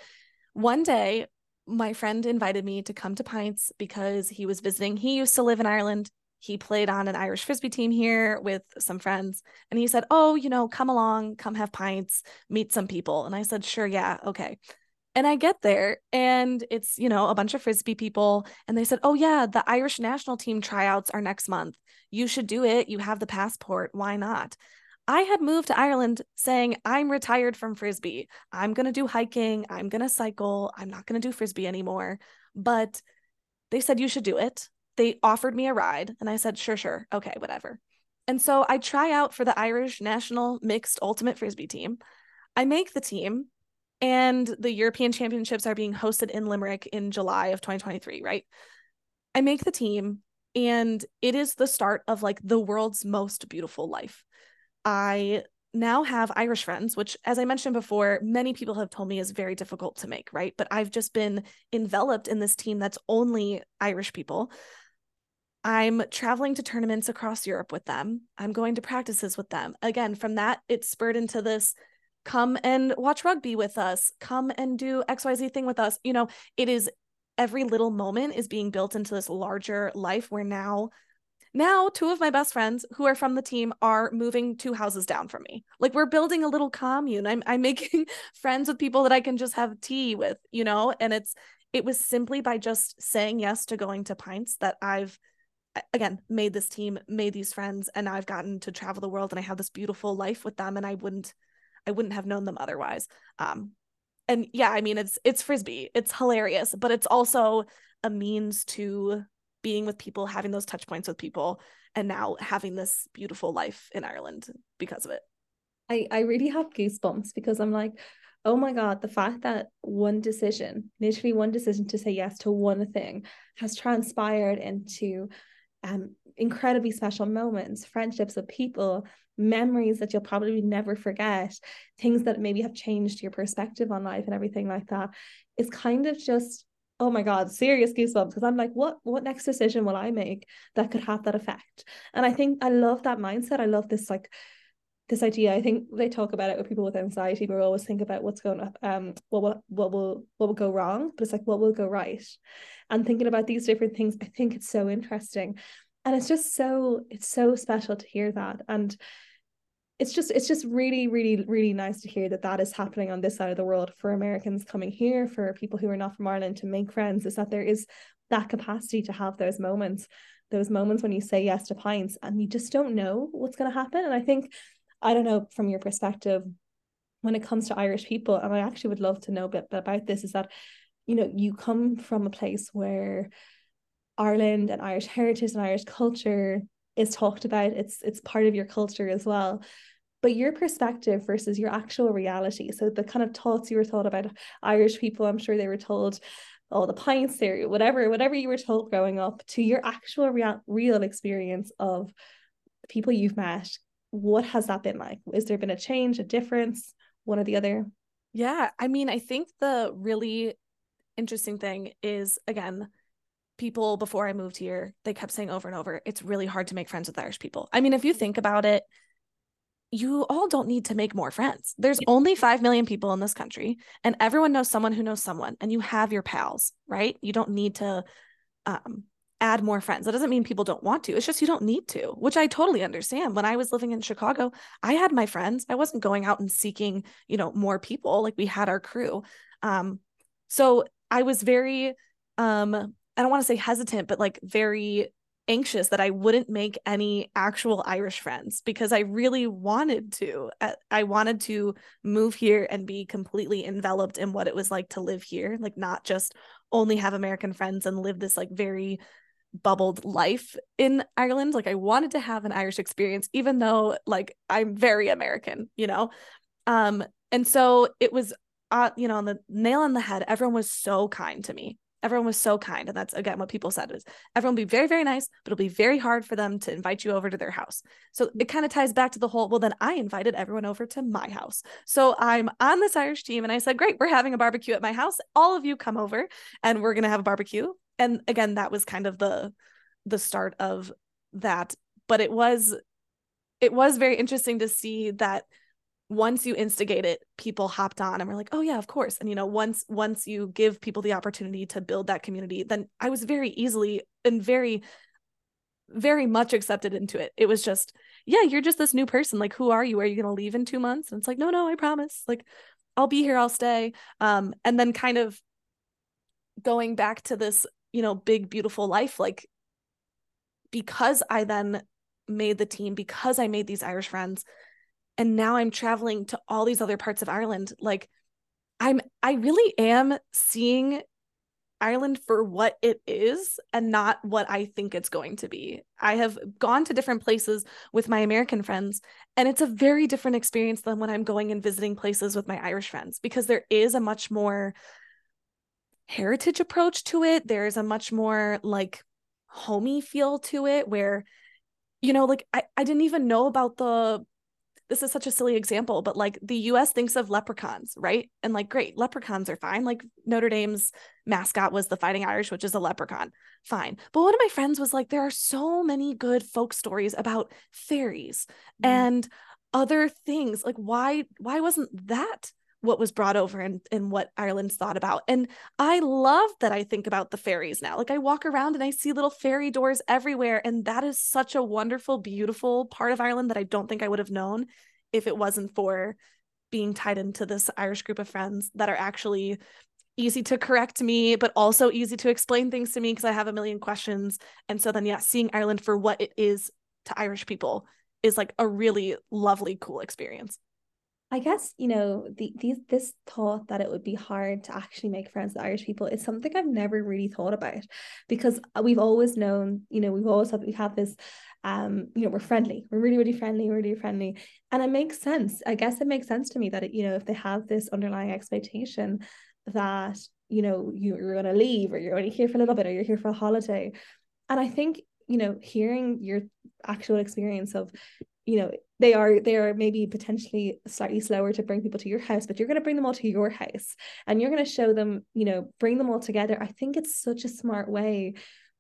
one day, my friend invited me to come to Pints because he was visiting. He used to live in Ireland he played on an Irish frisbee team here with some friends. And he said, Oh, you know, come along, come have pints, meet some people. And I said, Sure, yeah, okay. And I get there and it's, you know, a bunch of frisbee people. And they said, Oh, yeah, the Irish national team tryouts are next month. You should do it. You have the passport. Why not? I had moved to Ireland saying, I'm retired from frisbee. I'm going to do hiking. I'm going to cycle. I'm not going to do frisbee anymore. But they said, You should do it they offered me a ride and I said, sure, sure. Okay, whatever. And so I try out for the Irish national mixed ultimate frisbee team. I make the team and the European Championships are being hosted in Limerick in July of 2023, right? I make the team and it is the start of like the world's most beautiful life. I now have Irish friends, which, as I mentioned before, many people have told me is very difficult to make, right? But I've just been enveloped in this team that's only Irish people. I'm traveling to tournaments across Europe with them. I'm going to practices with them. Again, from that, it spurred into this come and watch rugby with us, come and do XYZ thing with us. You know, it is every little moment is being built into this larger life where now now two of my best friends who are from the team are moving two houses down from me. Like we're building a little commune. I'm i'm making friends with people that i can just have tea with you know? And it's it was simply by just saying yes to going to pints that i've again made this team made these friends and i've gotten to travel the world and i have this beautiful life with them and i wouldn't i wouldn't have known them otherwise. Um and yeah i mean it's it's frisbee. It's hilarious but it's also a means to being with people having those touch points with people and now having this beautiful life in ireland because of it. I i really have goosebumps because i'm like oh my god the fact that one decision literally one decision to say yes to one thing has transpired into um, incredibly special moments, friendships with people, memories that you'll probably never forget, things that maybe have changed your perspective on life and everything like that. It's kind of just oh my god serious goosebumps because i'm like what what next decision will i make that could have that effect? And i think i love that mindset. I love this like this idea. I think they talk about it with people with anxiety but we always think about what's going up, um what will what will what will go wrong but it's like what will go right? And thinking about these different things i think it's so interesting and it's just so it's so special to hear that. And it's just it's just really really really nice to hear that that is happening on this side of the world for Americans coming here for people who are not from Ireland to make friends is that there is that capacity to have those moments those moments when you say yes to pints and you just don't know what's going to happen. And I think I don't know from your perspective when it comes to Irish people and I actually would love to know a bit about this is that you know you come from a place where Ireland and Irish heritage and Irish culture is talked about. It's it's part of your culture as well. But your perspective versus your actual reality. So the kind of thoughts you were taught about irish people i'm sure they were told all oh, the pints there whatever whatever you were told growing up to your actual real, real experience of people you've met what has that been like? Is there been a change a difference one or the other? Yeah i mean i think the really interesting thing is again people before I moved here, they kept saying over and over, it's really hard to make friends with Irish people. I mean, if you think about it, you all don't need to make more friends. There's only 5 million people in this country, and everyone knows someone who knows someone, and you have your pals, right? You don't need to um, add more friends. That doesn't mean people don't want to. It's just you don't need to, which I totally understand. When I was living in Chicago, I had my friends. I wasn't going out and seeking, you know, more people. Like we had our crew. Um, so I was very um I don't want to say hesitant, but like very anxious that I wouldn't make any actual Irish friends because I really wanted to. Uh, I wanted to move here and be completely enveloped in what it was like to live here, like not just only have American friends and live this like very bubbled life in Ireland. Like I wanted to have an Irish experience even though like I'm very American, you know. Um and so it was uh you know on the nail on the head everyone was so kind to me everyone was so kind and that's again what people said is everyone will be very very nice but it'll be very hard for them to invite you over to their house. So mm-hmm. it kind of ties back to the whole well then i invited everyone over to my house. So i'm on this irish team and i said great we're having a barbecue at my house. All of you come over and we're going to have a barbecue. And again that was kind of the the start of that. But it was it was very interesting to see that once you instigate it people hopped on and were like oh yeah of course. And you know once once you give people the opportunity to build that community then i was very easily and very very much accepted into it. It was just yeah you're just this new person. Like who are you? Are you going to leave in 2 months? And it's like no no i promise. Like i'll be here i'll stay. Um and then kind of going back to this you know big beautiful life like because i then made the team because i made these irish friends and now i'm traveling to all these other parts of ireland like i'm i really am seeing ireland for what it is and not what i think it's going to be. I have gone to different places with my american friends and it's a very different experience than when i'm going and visiting places with my irish friends because there is a much more heritage approach to it. There's a much more like homey feel to it where you know like I, I didn't even know about the this is such a silly example, but like the US thinks of leprechauns, right? And like, great, leprechauns are fine. Like Notre Dame's mascot was the Fighting Irish, which is a leprechaun. Fine. But one of my friends was like, there are so many good folk stories about fairies mm. and other things. Like, why, why wasn't that what was brought over and, and what Ireland's thought about. And I love that I think about the fairies now. Like I walk around and I see little fairy doors everywhere. And that is such a wonderful, beautiful part of Ireland that I don't think I would have known if it wasn't for being tied into this Irish group of friends that are actually easy to correct me, but also easy to explain things to me because I have a million questions. And so then, yeah, seeing Ireland for what it is to Irish people is like a really lovely, cool experience. I guess you know the these this thought that it would be hard to actually make friends with Irish people is something I've never really thought about because we've always known you know we've always had we have this um you know we're friendly we're really really friendly we're really friendly. And it makes sense I guess it makes sense to me that it, you know if they have this underlying expectation that you know you're going to leave or you're only here for a little bit or you're here for a holiday. And I think you know hearing your actual experience of you know they are they are maybe potentially slightly slower to bring people to your house but you're going to bring them all to your house and you're going to show them you know bring them all together. I think it's such a smart way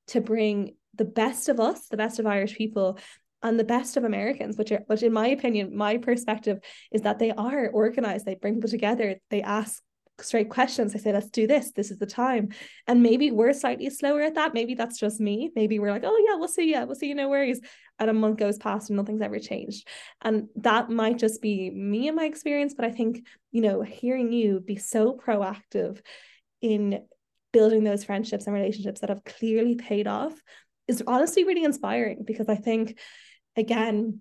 to bring the best of us the best of irish people and the best of Americans, which are which in my opinion, my perspective is that they are organized, they bring people together, they ask straight questions. I say, let's do this. This is the time. And maybe we're slightly slower at that. Maybe that's just me. Maybe we're like, oh yeah, we'll see. Yeah, we'll see. You. No worries. And a month goes past and nothing's ever changed. And that might just be me and my experience. But I think, you know, hearing you be so proactive in building those friendships and relationships that have clearly paid off is honestly really inspiring because I think, again,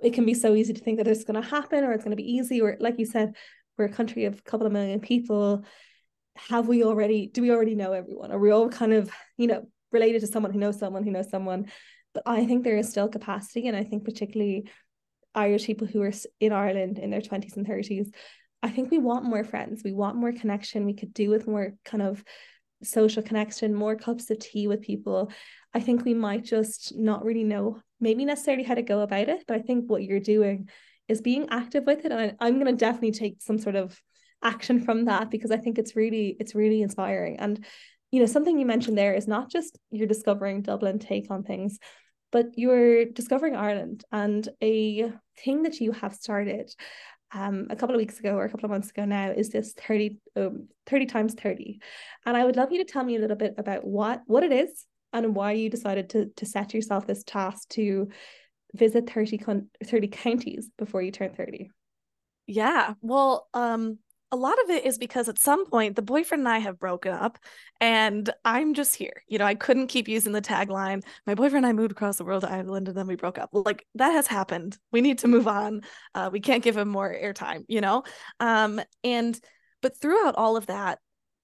it can be so easy to think that it's going to happen or it's going to be easy or like you said we're a country of a couple of million people have we already do we already know everyone? Are we all kind of you know related to someone who knows someone who knows someone? But i think there is still capacity and i think particularly irish people who are in ireland in their 20s and 30s i think we want more friends we want more connection we could do with more kind of social connection more cups of tea with people. I think we might just not really know maybe necessarily how to go about it but i think what you're doing is being active with it and I, i'm going to definitely take some sort of action from that because i think it's really it's really inspiring. And you know something you mentioned there is not just you're discovering dublin take on things but you're discovering ireland and a thing that you have started um, a couple of weeks ago or a couple of months ago now is this 30 um, 30 times 30 and i would love you to tell me a little bit about what what it is and why you decided to to set yourself this task to visit 30, con- 30 counties before you turn 30? Yeah. Well, um, a lot of it is because at some point the boyfriend and I have broken up and I'm just here. You know, I couldn't keep using the tagline, my boyfriend and I moved across the world to Ireland and then we broke up. Like that has happened. We need to move on. Uh, we can't give him more airtime, you know? Um, and but throughout all of that,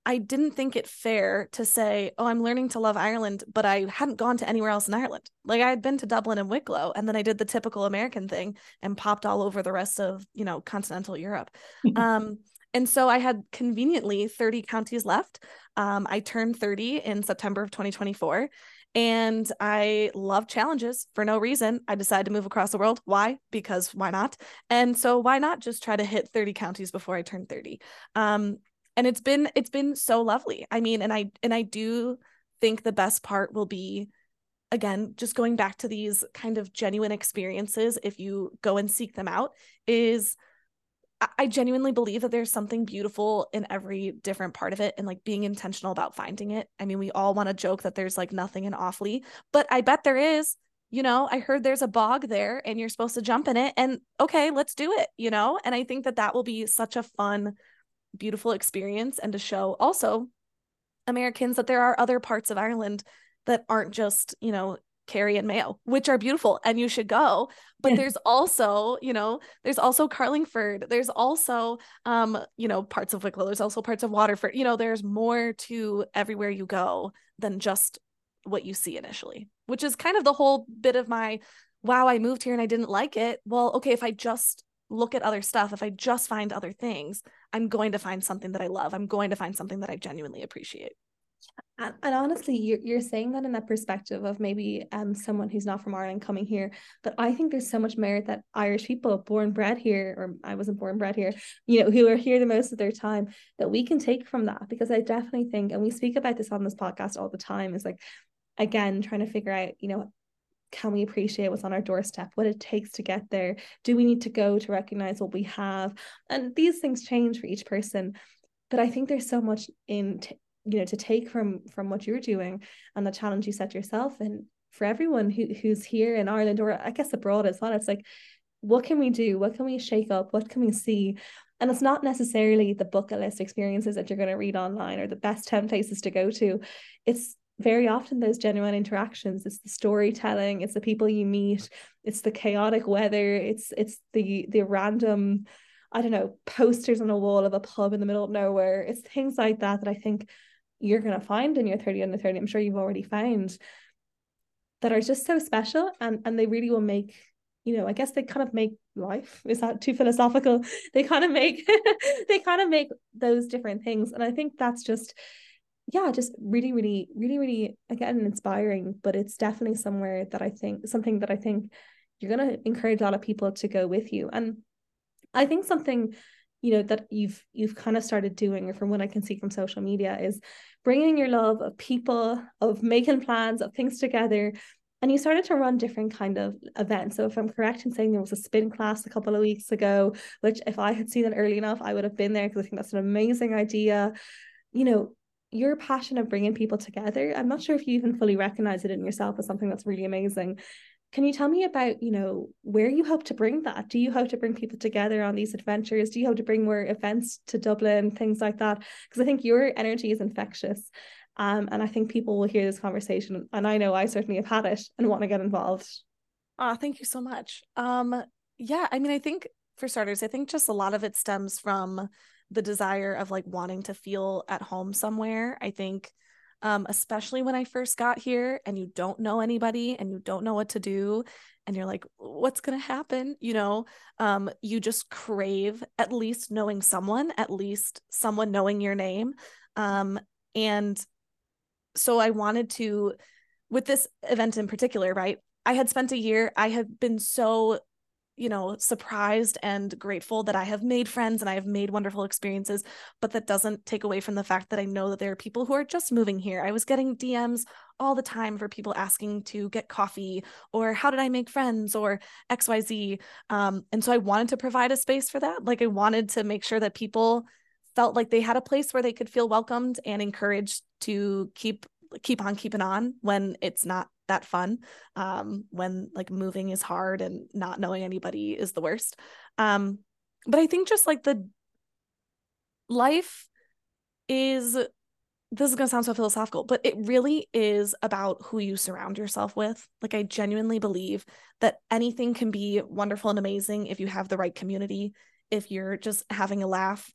I didn't think it fair to say, oh, I'm learning to love Ireland, but I hadn't gone to anywhere else in Ireland. Like I had been to Dublin and Wicklow, and then I did the typical American thing and popped all over the rest of, you know, continental Europe. um, and so I had conveniently 30 counties left. Um, I turned 30 in September of 2024. And I love challenges for no reason. I decided to move across the world. Why? Because why not? And so why not just try to hit 30 counties before I turn 30? Um, and it's been it's been so lovely i mean and i and i do think the best part will be again just going back to these kind of genuine experiences if you go and seek them out is I genuinely believe that there's something beautiful in every different part of it and like being intentional about finding it. I mean, we all want to joke that there's like nothing in Offaly, but I bet there is. You know, I heard there's a bog there and you're supposed to jump in it and okay, let's do it, you know? And I think that that will be such a fun beautiful experience and to show also Americans that there are other parts of Ireland that aren't just, you know, Kerry and Mayo, which are beautiful and you should go. But there's also, you know, there's also Carlingford. There's also, um, you know, parts of Wicklow. There's also parts of Waterford. You know, there's more to everywhere you go than just what you see initially, which is kind of the whole bit of my, wow, I moved here and I didn't like it. Well, okay, if I just look at other stuff, if I just find other things, I'm going to find something that I love. I'm going to find something that I genuinely appreciate. And, and honestly, you're, you're saying that in that perspective of maybe um someone who's not from Ireland coming here. But I think there's so much merit that Irish people born bred here, or I wasn't born bred here, you know, who are here the most of their time, that we can take from that. Because I definitely think, and we speak about this on this podcast all the time, is like again trying to figure out, you know, can we appreciate what's on our doorstep what it takes to get there? Do we need to go to recognize what we have? And these things change for each person but i think there's so much in t- you know to take from from what you're doing and the challenge you set yourself. And for everyone who who's here in Ireland or I guess abroad as well it's like what can we do? What can we shake up? What can we see? And it's not necessarily the bucket list experiences that you're going to read online or the best 10 places to go to. It's very often those genuine interactions. It's the storytelling it's the people you meet it's the chaotic weather it's it's the the random i don't know posters on a wall of a pub in the middle of nowhere. It's things like that that i think you're going to find in your 30 under 30 i'm sure you've already found that are just so special and and they really will make you know i guess they kind of make life. Is that too philosophical? They kind of make they kind of make those different things. And i think that's just yeah, just really, really, really, really again inspiring. But it's definitely somewhere that I think something that I think you're gonna encourage a lot of people to go with you. And I think something you know that you've you've kind of started doing from what i can see from social media is bringing your love of people of making plans of things together and you started to run different kind of events. So if I'm correct in saying there was a spin class a couple of weeks ago, which if I had seen it early enough, I would have been there because I think that's an amazing idea. You know, your passion of bringing people together. I'm not sure if you even fully recognize it in yourself as something that's really amazing. Can you tell me about, you know, where you hope to bring that? Do you hope to bring people together on these adventures? Do you hope to bring more events to Dublin, things like that? Because I think your energy is infectious. Um, and I think people will hear this conversation. And I know I certainly have had it and want to get involved. Ah, oh, thank you so much. Um, yeah, I mean, I think for starters, I think just a lot of it stems from the desire of like wanting to feel at home somewhere. I think um, especially when I first got here and you don't know anybody and you don't know what to do and you're like, what's going to happen? You know, um, you just crave at least knowing someone, at least someone knowing your name. Um, and so I wanted to, with this event in particular, right? I had spent a year, I had been so you know, surprised and grateful that I have made friends and I have made wonderful experiences, but that doesn't take away from the fact that I know that there are people who are just moving here. I was getting DMs all the time for people asking to get coffee or how did I make friends or XYZ. Um, and so I wanted to provide a space for that. Like I wanted to make sure that people felt like they had a place where they could feel welcomed and encouraged to keep keep on keeping on when it's not that fun um, when like moving is hard and not knowing anybody is the worst. Um, but i think just like the life is this is going to sound so philosophical but it really is about who you surround yourself with. Like i genuinely believe that anything can be wonderful and amazing if you have the right community if you're just having a laugh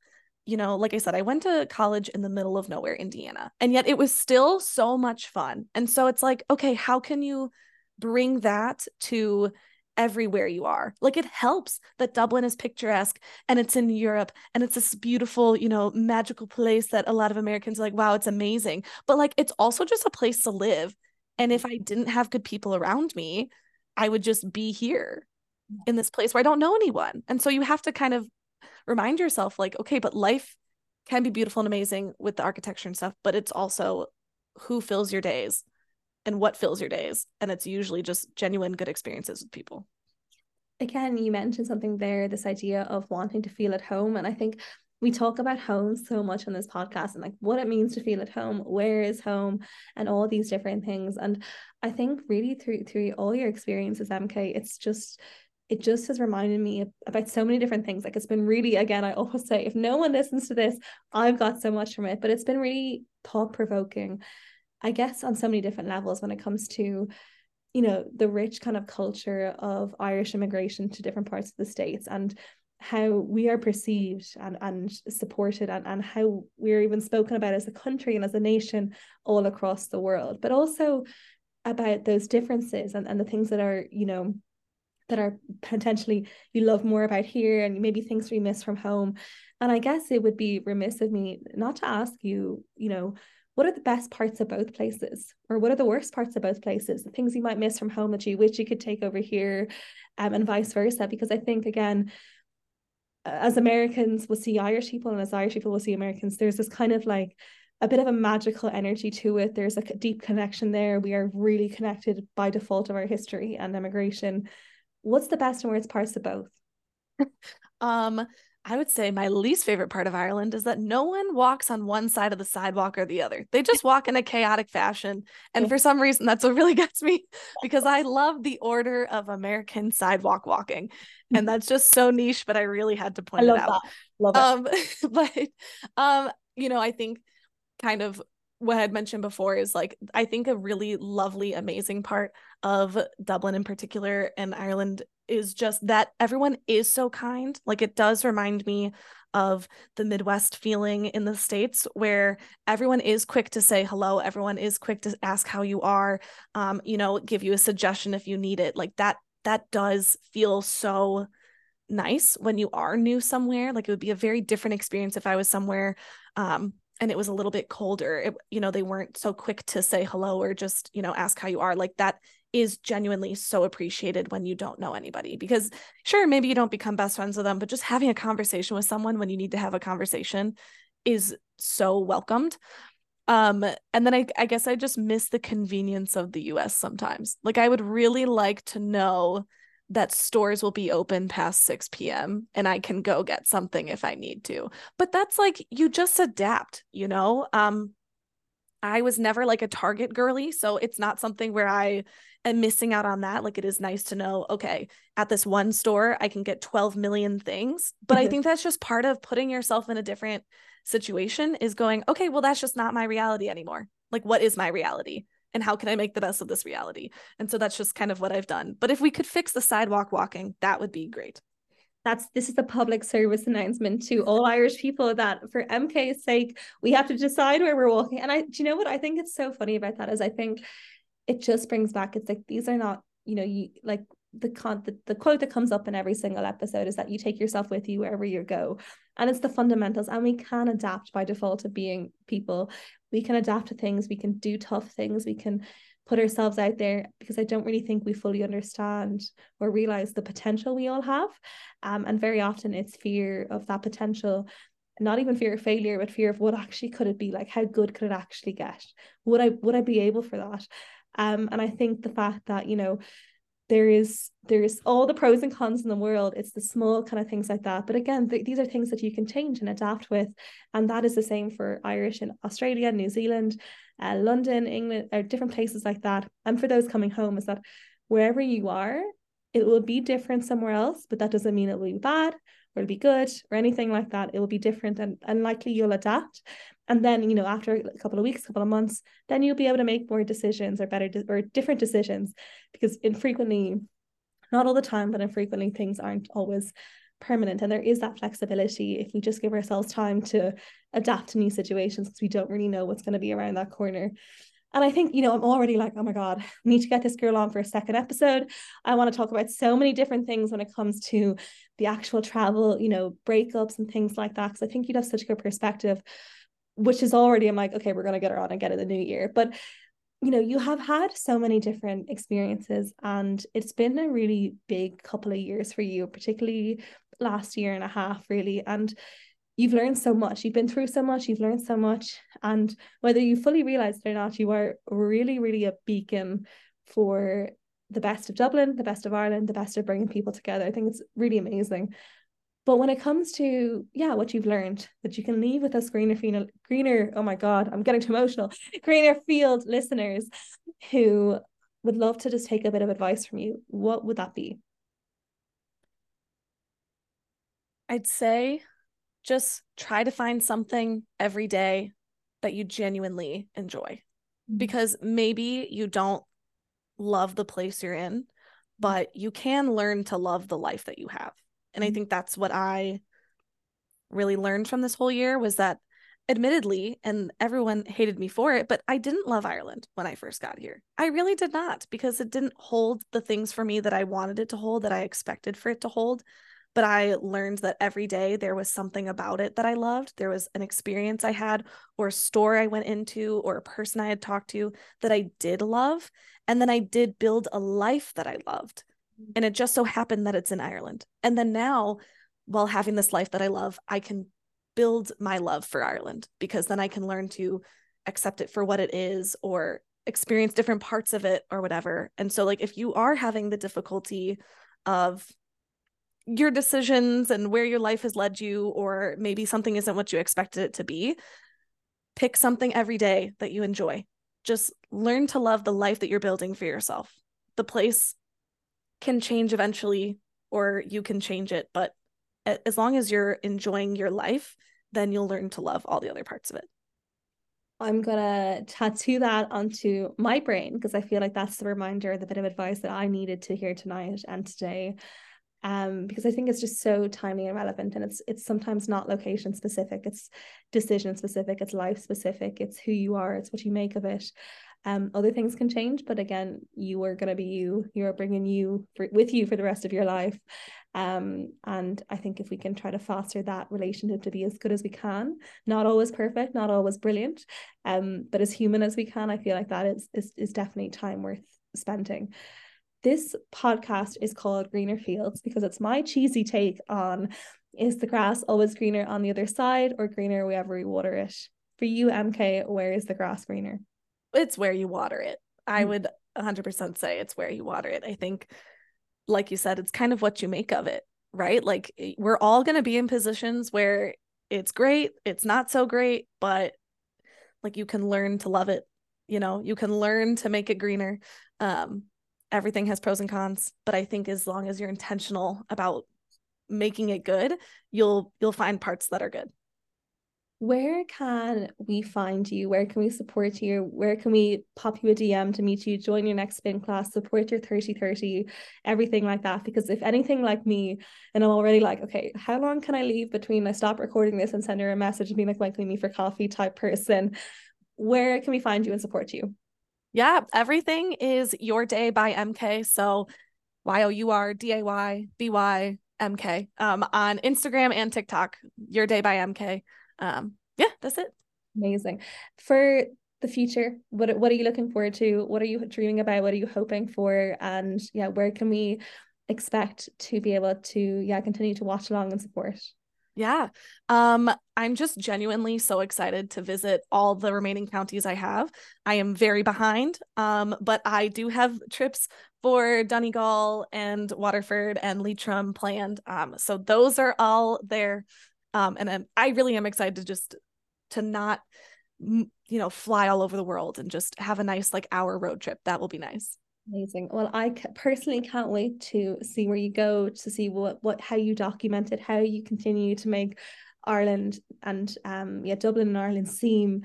you know, like I said, I went to college in the middle of nowhere, Indiana, and yet it was still so much fun. And so it's like, okay, how can you bring that to everywhere you are? Like it helps that Dublin is picturesque and it's in Europe and it's this beautiful, you know, magical place that a lot of Americans are like, wow, it's amazing. But like it's also just a place to live. And if I didn't have good people around me, I would just be here mm. in this place where I don't know anyone. And so you have to kind of remind yourself like okay but life can be beautiful and amazing with the architecture and stuff but it's also who fills your days and what fills your days. And it's usually just genuine good experiences with people. Again you mentioned something there this idea of wanting to feel at home. And i think we talk about home so much on this podcast and like what it means to feel at home where is home and all these different things. And i think really through through all your experiences mk it's just it just has reminded me about so many different things. Like it's been really, again, I always say, if no one listens to this, I've got so much from it, but it's been really thought provoking, I guess, on so many different levels when it comes to, you know, the rich kind of culture of Irish immigration to different parts of the States and how we are perceived and, and supported and, and how we're even spoken about as a country and as a nation all across the world, but also about those differences and, and the things that are, you know, that are potentially you love more about here and maybe things we miss from home. And I guess it would be remiss of me not to ask you, you know, what are the best parts of both places? Or what are the worst parts of both places? The things you might miss from home that you wish you could take over here um, and vice versa. Because i think again as americans will see irish people and as irish people will see americans there's this kind of like a bit of a magical energy to it. There's a deep connection there. We are really connected by default of our history and immigration what's the best and worst parts of both? um, I would say my least favorite part of Ireland is that no one walks on one side of the sidewalk or the other. They just walk in a chaotic fashion. And for some reason, that's what really gets me because I love the order of American sidewalk walking. And that's just so niche, but I really had to point it out. That. Love it. Um, but um, you know, I think kind of what I had mentioned before is like I think a really lovely, amazing part of Dublin in particular and Ireland is just that everyone is so kind. Like it does remind me of the Midwest feeling in the States where everyone is quick to say hello, everyone is quick to ask how you are, um, you know, give you a suggestion if you need it. Like that, that does feel so nice when you are new somewhere. Like it would be a very different experience if I was somewhere um and it was a little bit colder it, you know they weren't so quick to say hello or just you know ask how you are like that is genuinely so appreciated when you don't know anybody because sure maybe you don't become best friends with them but just having a conversation with someone when you need to have a conversation is so welcomed Um, and then I, I guess I just miss the convenience of the US sometimes. Like I would really like to know that stores will be open past 6 p.m. and I can go get something if I need to. But that's like you just adapt, you know? Um I was never like a Target girly, so it's not something where I am missing out on that. Like it is nice to know, okay, at this one store I can get 12 million things, but I think that's just part of putting yourself in a different situation is going, okay, well that's just not my reality anymore. Like what is my reality? and how can I make the best of this reality? And so that's just kind of what I've done. But if we could fix the sidewalk walking, that would be great. That's this is a public service announcement to all Irish people that for MK's sake, we have to decide where we're walking. And I do you know what? I think it's so funny about that is I think it just brings back it's like these are not, you know, you like the con the, the quote that comes up in every single episode is that you take yourself with you wherever you go. And it's the fundamentals. And we can adapt by default of being people. We can adapt to things. We can do tough things. We can put ourselves out there because I don't really think we fully understand or realize the potential we all have. Um, and very often it's fear of that potential, not even fear of failure, but fear of what actually could it be like, how good could it actually get? Would I would I be able for that? Um, and I think the fact that, you know, there is there's all the pros and cons in the world it's the small kind of things like that but again th- these are things that you can change and adapt with and that is the same for irish in australia new zealand uh, london england or different places like that. And for those coming home is that wherever you are it will be different somewhere else but that doesn't mean it will be bad or it'll be good or anything like that. It will be different and, and likely you'll adapt. And then you know after a couple of weeks a couple of months then you'll be able to make more decisions or better de- or different decisions. Because infrequently not all the time but infrequently things aren't always permanent and there is that flexibility if we just give ourselves time to adapt to new situations because we don't really know what's going to be around that corner and I think, you know, I'm already like, oh my God, I need to get this girl on for a second episode. I want to talk about so many different things when it comes to the actual travel, you know, breakups and things like that. Because I think you'd have such a good perspective which is already I'm like, okay, we're gonna get her on again in the new year. But you know, you have had so many different experiences, and it's been a really big couple of years for you, particularly last year and a half, really. And you've learned so much, you've been through so much, you've learned so much. And whether you fully realize it or not, you are really, really a beacon for the best of Dublin, the best of Ireland, the best of bringing people together. I think it's really amazing. But when it comes to yeah, what you've learned that you can leave with us greener field, greener. Oh my god, I'm getting too emotional. Greener field listeners who would love to just take a bit of advice from you. What would that be? I'd say just try to find something every day that you genuinely enjoy. Mm-hmm. Because maybe you don't love the place you're in, but you can learn to love the life that you have. And I mm-hmm. think that's what I really learned from this whole year was that admittedly and everyone hated me for it but i didn't love ireland when i first got here i really did not because it didn't hold the things for me that i wanted it to hold that i expected for it to hold but i learned that every day there was something about it that i loved there was an experience i had or a store i went into or a person i had talked to that i did love and then i did build a life that i loved and it just so happened that it's in Ireland. And then now, while having this life that I love, I can build my love for Ireland because then I can learn to accept it for what it is or experience different parts of it or whatever. And so, like, if you are having the difficulty of your decisions and where your life has led you, or maybe something isn't what you expected it to be, pick something every day that you enjoy. Just learn to love the life that you're building for yourself. The place can change eventually or you can change it but as long as you're enjoying your life then you'll learn to love all the other parts of it i'm gonna tattoo that onto my brain because i feel like that's the reminder the bit of advice that i needed to hear tonight and today um, because I think it's just so timely and relevant, and it's it's sometimes not location specific, it's decision specific, it's life specific, it's who you are, it's what you make of it, um, other things can change, but again, you are going to be you. You're bringing you for, with you for the rest of your life. Um, and I think if we can try to foster that relationship to be as good as we can, not always perfect, not always brilliant, um, but as human as we can, I feel like that is is, is definitely time worth spending. This podcast is called Greener Fields because it's my cheesy take on is the grass always greener on the other side or greener wherever we water it? for you, MK, where is the grass greener? It's where you water it. I Mm. would 100% say it's where you water it. I think, like you said, it's kind of what you make of it, right? Like eh, we're all going to be in positions where it's great, it's not so great, but like you can learn to love it. You know, you can learn to make it greener. Um, everything has pros and cons, but I think as long as you're intentional about making it good, you'll you'll find parts that are good. Where can we find you? Where can we support you? Where can we pop you a DM to meet you, join your next spin class, support your 30 30, everything like that? Because if anything like me, and I'm already like, okay, how long can I leave between I stop recording this and send her a message and be like, Michael, me for coffee type person? Where can we find you and support you? Yeah, everything is Your Day by MK. So Y O U R D A Y B Y M K um, on Instagram and TikTok. Your Day by MK. Um, yeah, that's it. Amazing. For the future, what what are you looking forward to? What are you dreaming about? What are you hoping for? And yeah, where can we expect to be able to yeah continue to watch along and support? Yeah. Um, I'm just genuinely so excited to visit all the remaining counties I have. I am very behind, um, but I do have trips for Donegal and Waterford and Leitrim planned. Um, so those are all there. Um, and I'm, I really am excited to just to not you know fly all over the world and just have a nice like hour road trip. That will be nice. Amazing. Well, I personally can't wait to see where you go, to see what what how you document it, how you continue to make Ireland and um yeah Dublin and Ireland seem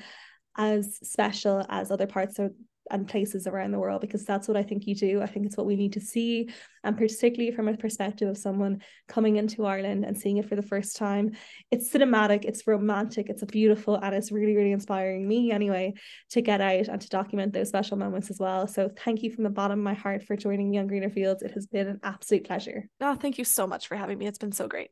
as special as other parts of and places around the world because that's what I think you do. I think it's what we need to see, and particularly from a perspective of someone coming into Ireland and seeing it for the first time. It's cinematic, it's romantic, it's beautiful, and it's really, really inspiring me anyway to get out and to document those special moments as well. So thank you from the bottom of my heart for joining me on Greener Fields. It has been an absolute pleasure. Oh, thank you so much for having me. It's been so great.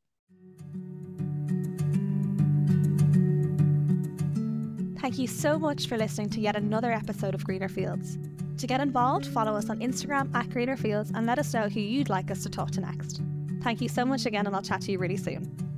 Thank you so much for listening to yet another episode of Greener Fields. To get involved, follow us on Instagram at Greener Fields and let us know who you'd like us to talk to next. Thank you so much again, and I'll chat to you really soon.